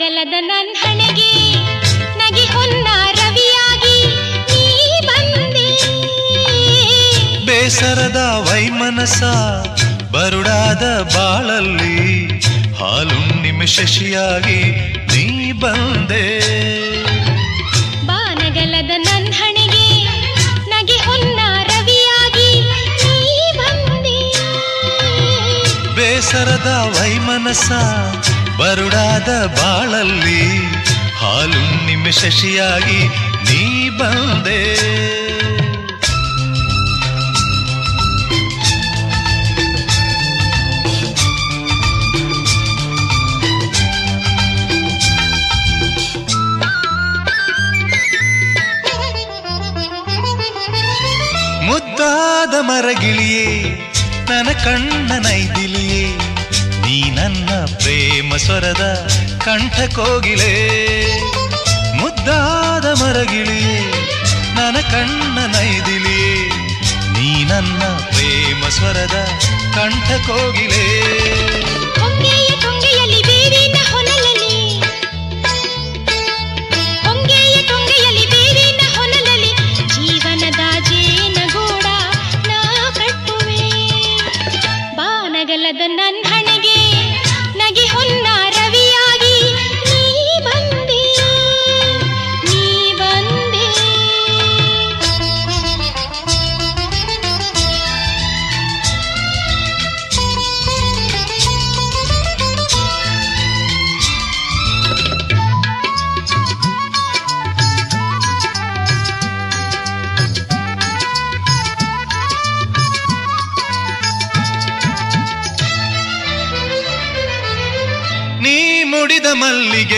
ಬಾನಗಲದ ನನ್ನ ಹಣೆಗೆ ನಗೆ ಹೊನ್ನ ರವಿಯಾಗಿ ನೀ ಬಂದೆ. ಬೇಸರದ ವೈಮನಸ ಬರುಡಾದ ಬಾಳಲ್ಲಿ ಹಾಲುಣ್ಣಿಮೆ ಶಶಿಯಾಗಿ ನೀ ಬಂದೆ. ಬಾನಗಲದ ನನ್ನ ಹಣೆಗೆ ನಗೆ ಹೊನ್ನ ರವಿಯಾಗಿ ನೀ ಬಂದೆ. ಬೇಸರದ ವೈಮನಸ ಬರುಡಾದ ಬಾಳಲ್ಲಿ ಹಾಲುಣ್ಣಿಮೆ ಶಶಿಯಾಗಿ ನೀ ಬಂದೆ. ಮುದ್ದಾದ ಮರಗಿಳಿಯೇ ನನ್ನ ಕಣ್ಣ ನೈದಿಲಿಯೇ ನೀ ನನ್ನ ಪ್ರೇಮ ಸ್ವರದ ಕಂಠ ಕೋಗಿಲೆ ಮುದ್ದಾದ ಮರಗಿಳಿಯೇ ನನ್ನ ಕಣ್ಣ ನೈದಿಲಿಯೇ ನೀ ನನ್ನ ಪ್ರೇಮ ಸ್ವರದ ಕಂಠ ಕೋಗಿಲೆ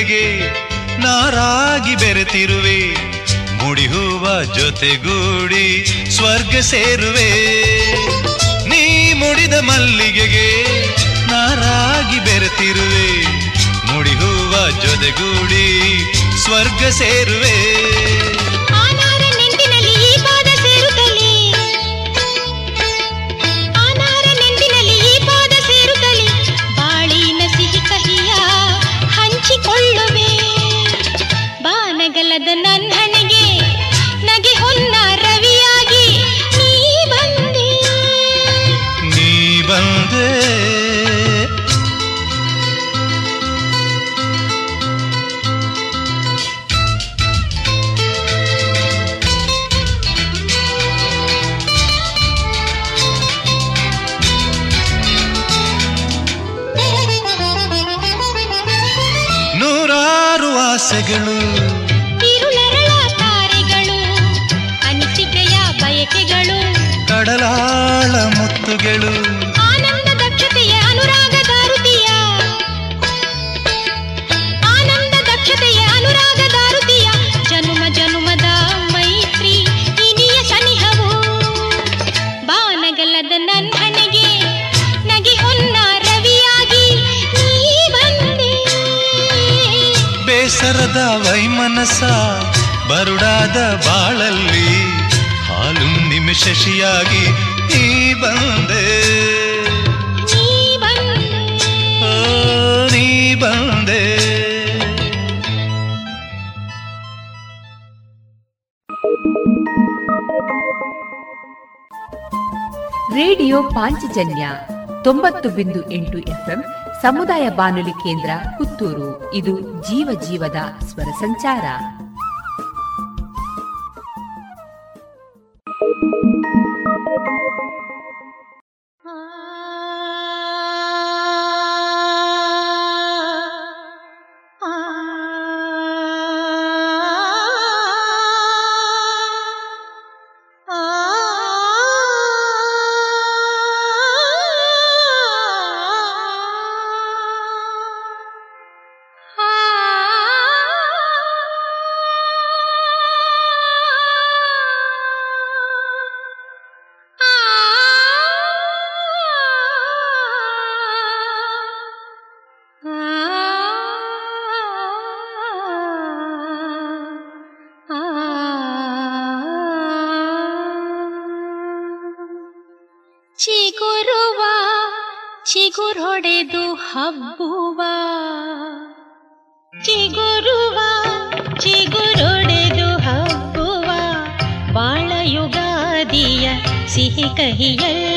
ಮಲ್ಲಿಗೆಗೆ ನಾರಾಗಿ ಬೆರೆತಿರುವೆ. ಮುಡಿ ಹೂವ ಜೊತೆಗೂಡಿ ಸ್ವರ್ಗ ಸೇರುವೆ. ನೀ ಮುಡಿದ ಮಲ್ಲಿಗೆಗೆ ನಾರಾಗಿ ಬೆರೆತಿರುವೆ. ಮುಡಿ ಹೂವ ಜೊತೆಗೂಡಿ ಸ್ವರ್ಗ ಸೇರುವೆ. ಬಾಳಲ್ಲಿ ಹಾಲು ನಿಮಿಷಿಯಾಗಿ ನೀ ಬಂದೆ. ನೀ ಬಂದೆ. ರೇಡಿಯೋ ಪಾಂಚಜನ್ಯ ತೊಂಬತ್ತು ಬಿಂದು ಎಂಟು ಎಫ್ಎಂ ಸಮುದಾಯ ಬಾನುಲಿ ಕೇಂದ್ರ ಪುತ್ತೂರು. ಇದು ಜೀವ ಜೀವದ ಸ್ವರ ಸಂಚಾರ. ಚಿಗುರೊಡೆದು ಹಬ್ಬುವ. ಚಿಗುರುವ ಚಿಗುರೊಡೆದು ಹಬ್ಬುವ. ಬಾಳ ಯುಗಾದಿಯ ಸಿಹಿ ಕಹಿಯಲ್ಲಿ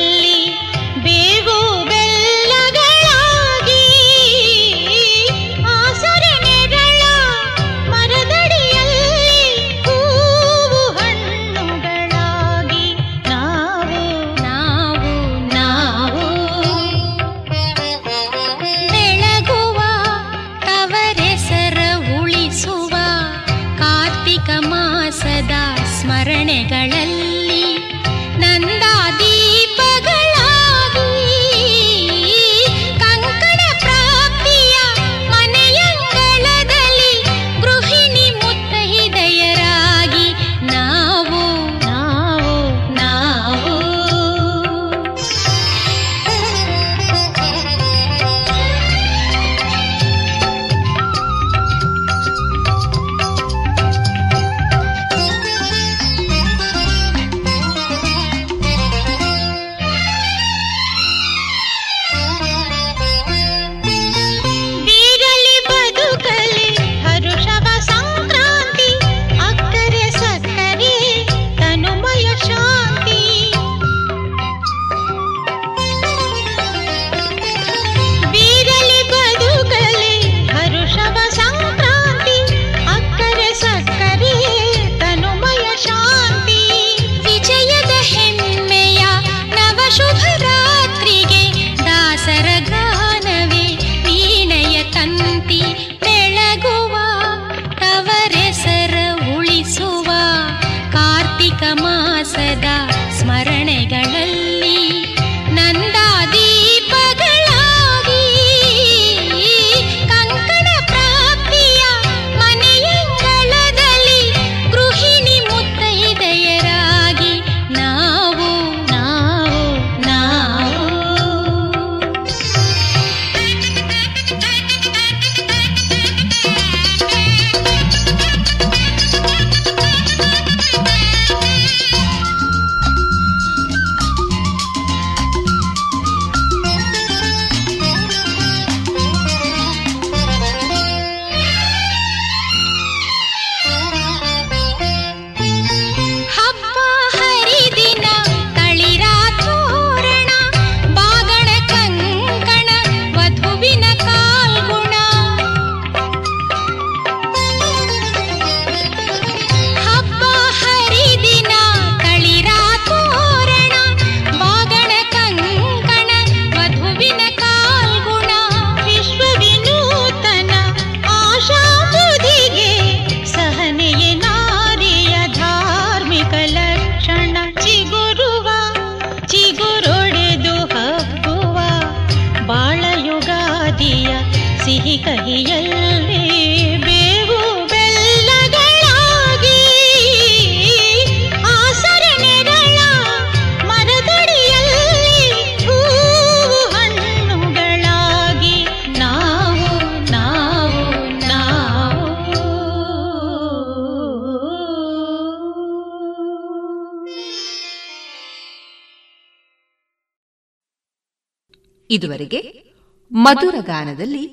ಮಧುರ ಗಾನದಲ್ಲಿ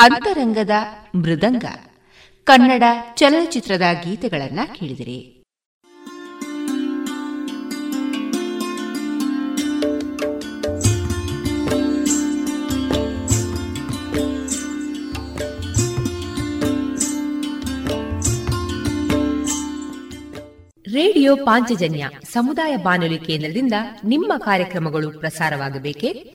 ಅಂತರಂಗದ ಮೃದಂಗ, ಕನ್ನಡ ಚಲನಚಿತ್ರದ ಗೀತೆಗಳನ್ನ ಕೇಳಿದಿರಿ. ರೇಡಿಯೋ ಪಾಂಚಜನ್ಯ ಸಮುದಾಯ ಬಾನುಲಿ ಕೇಂದ್ರದಿಂದ ನಿಮ್ಮ ಕಾರ್ಯಕ್ರಮಗಳು ಪ್ರಸಾರವಾಗಬೇಕೆ?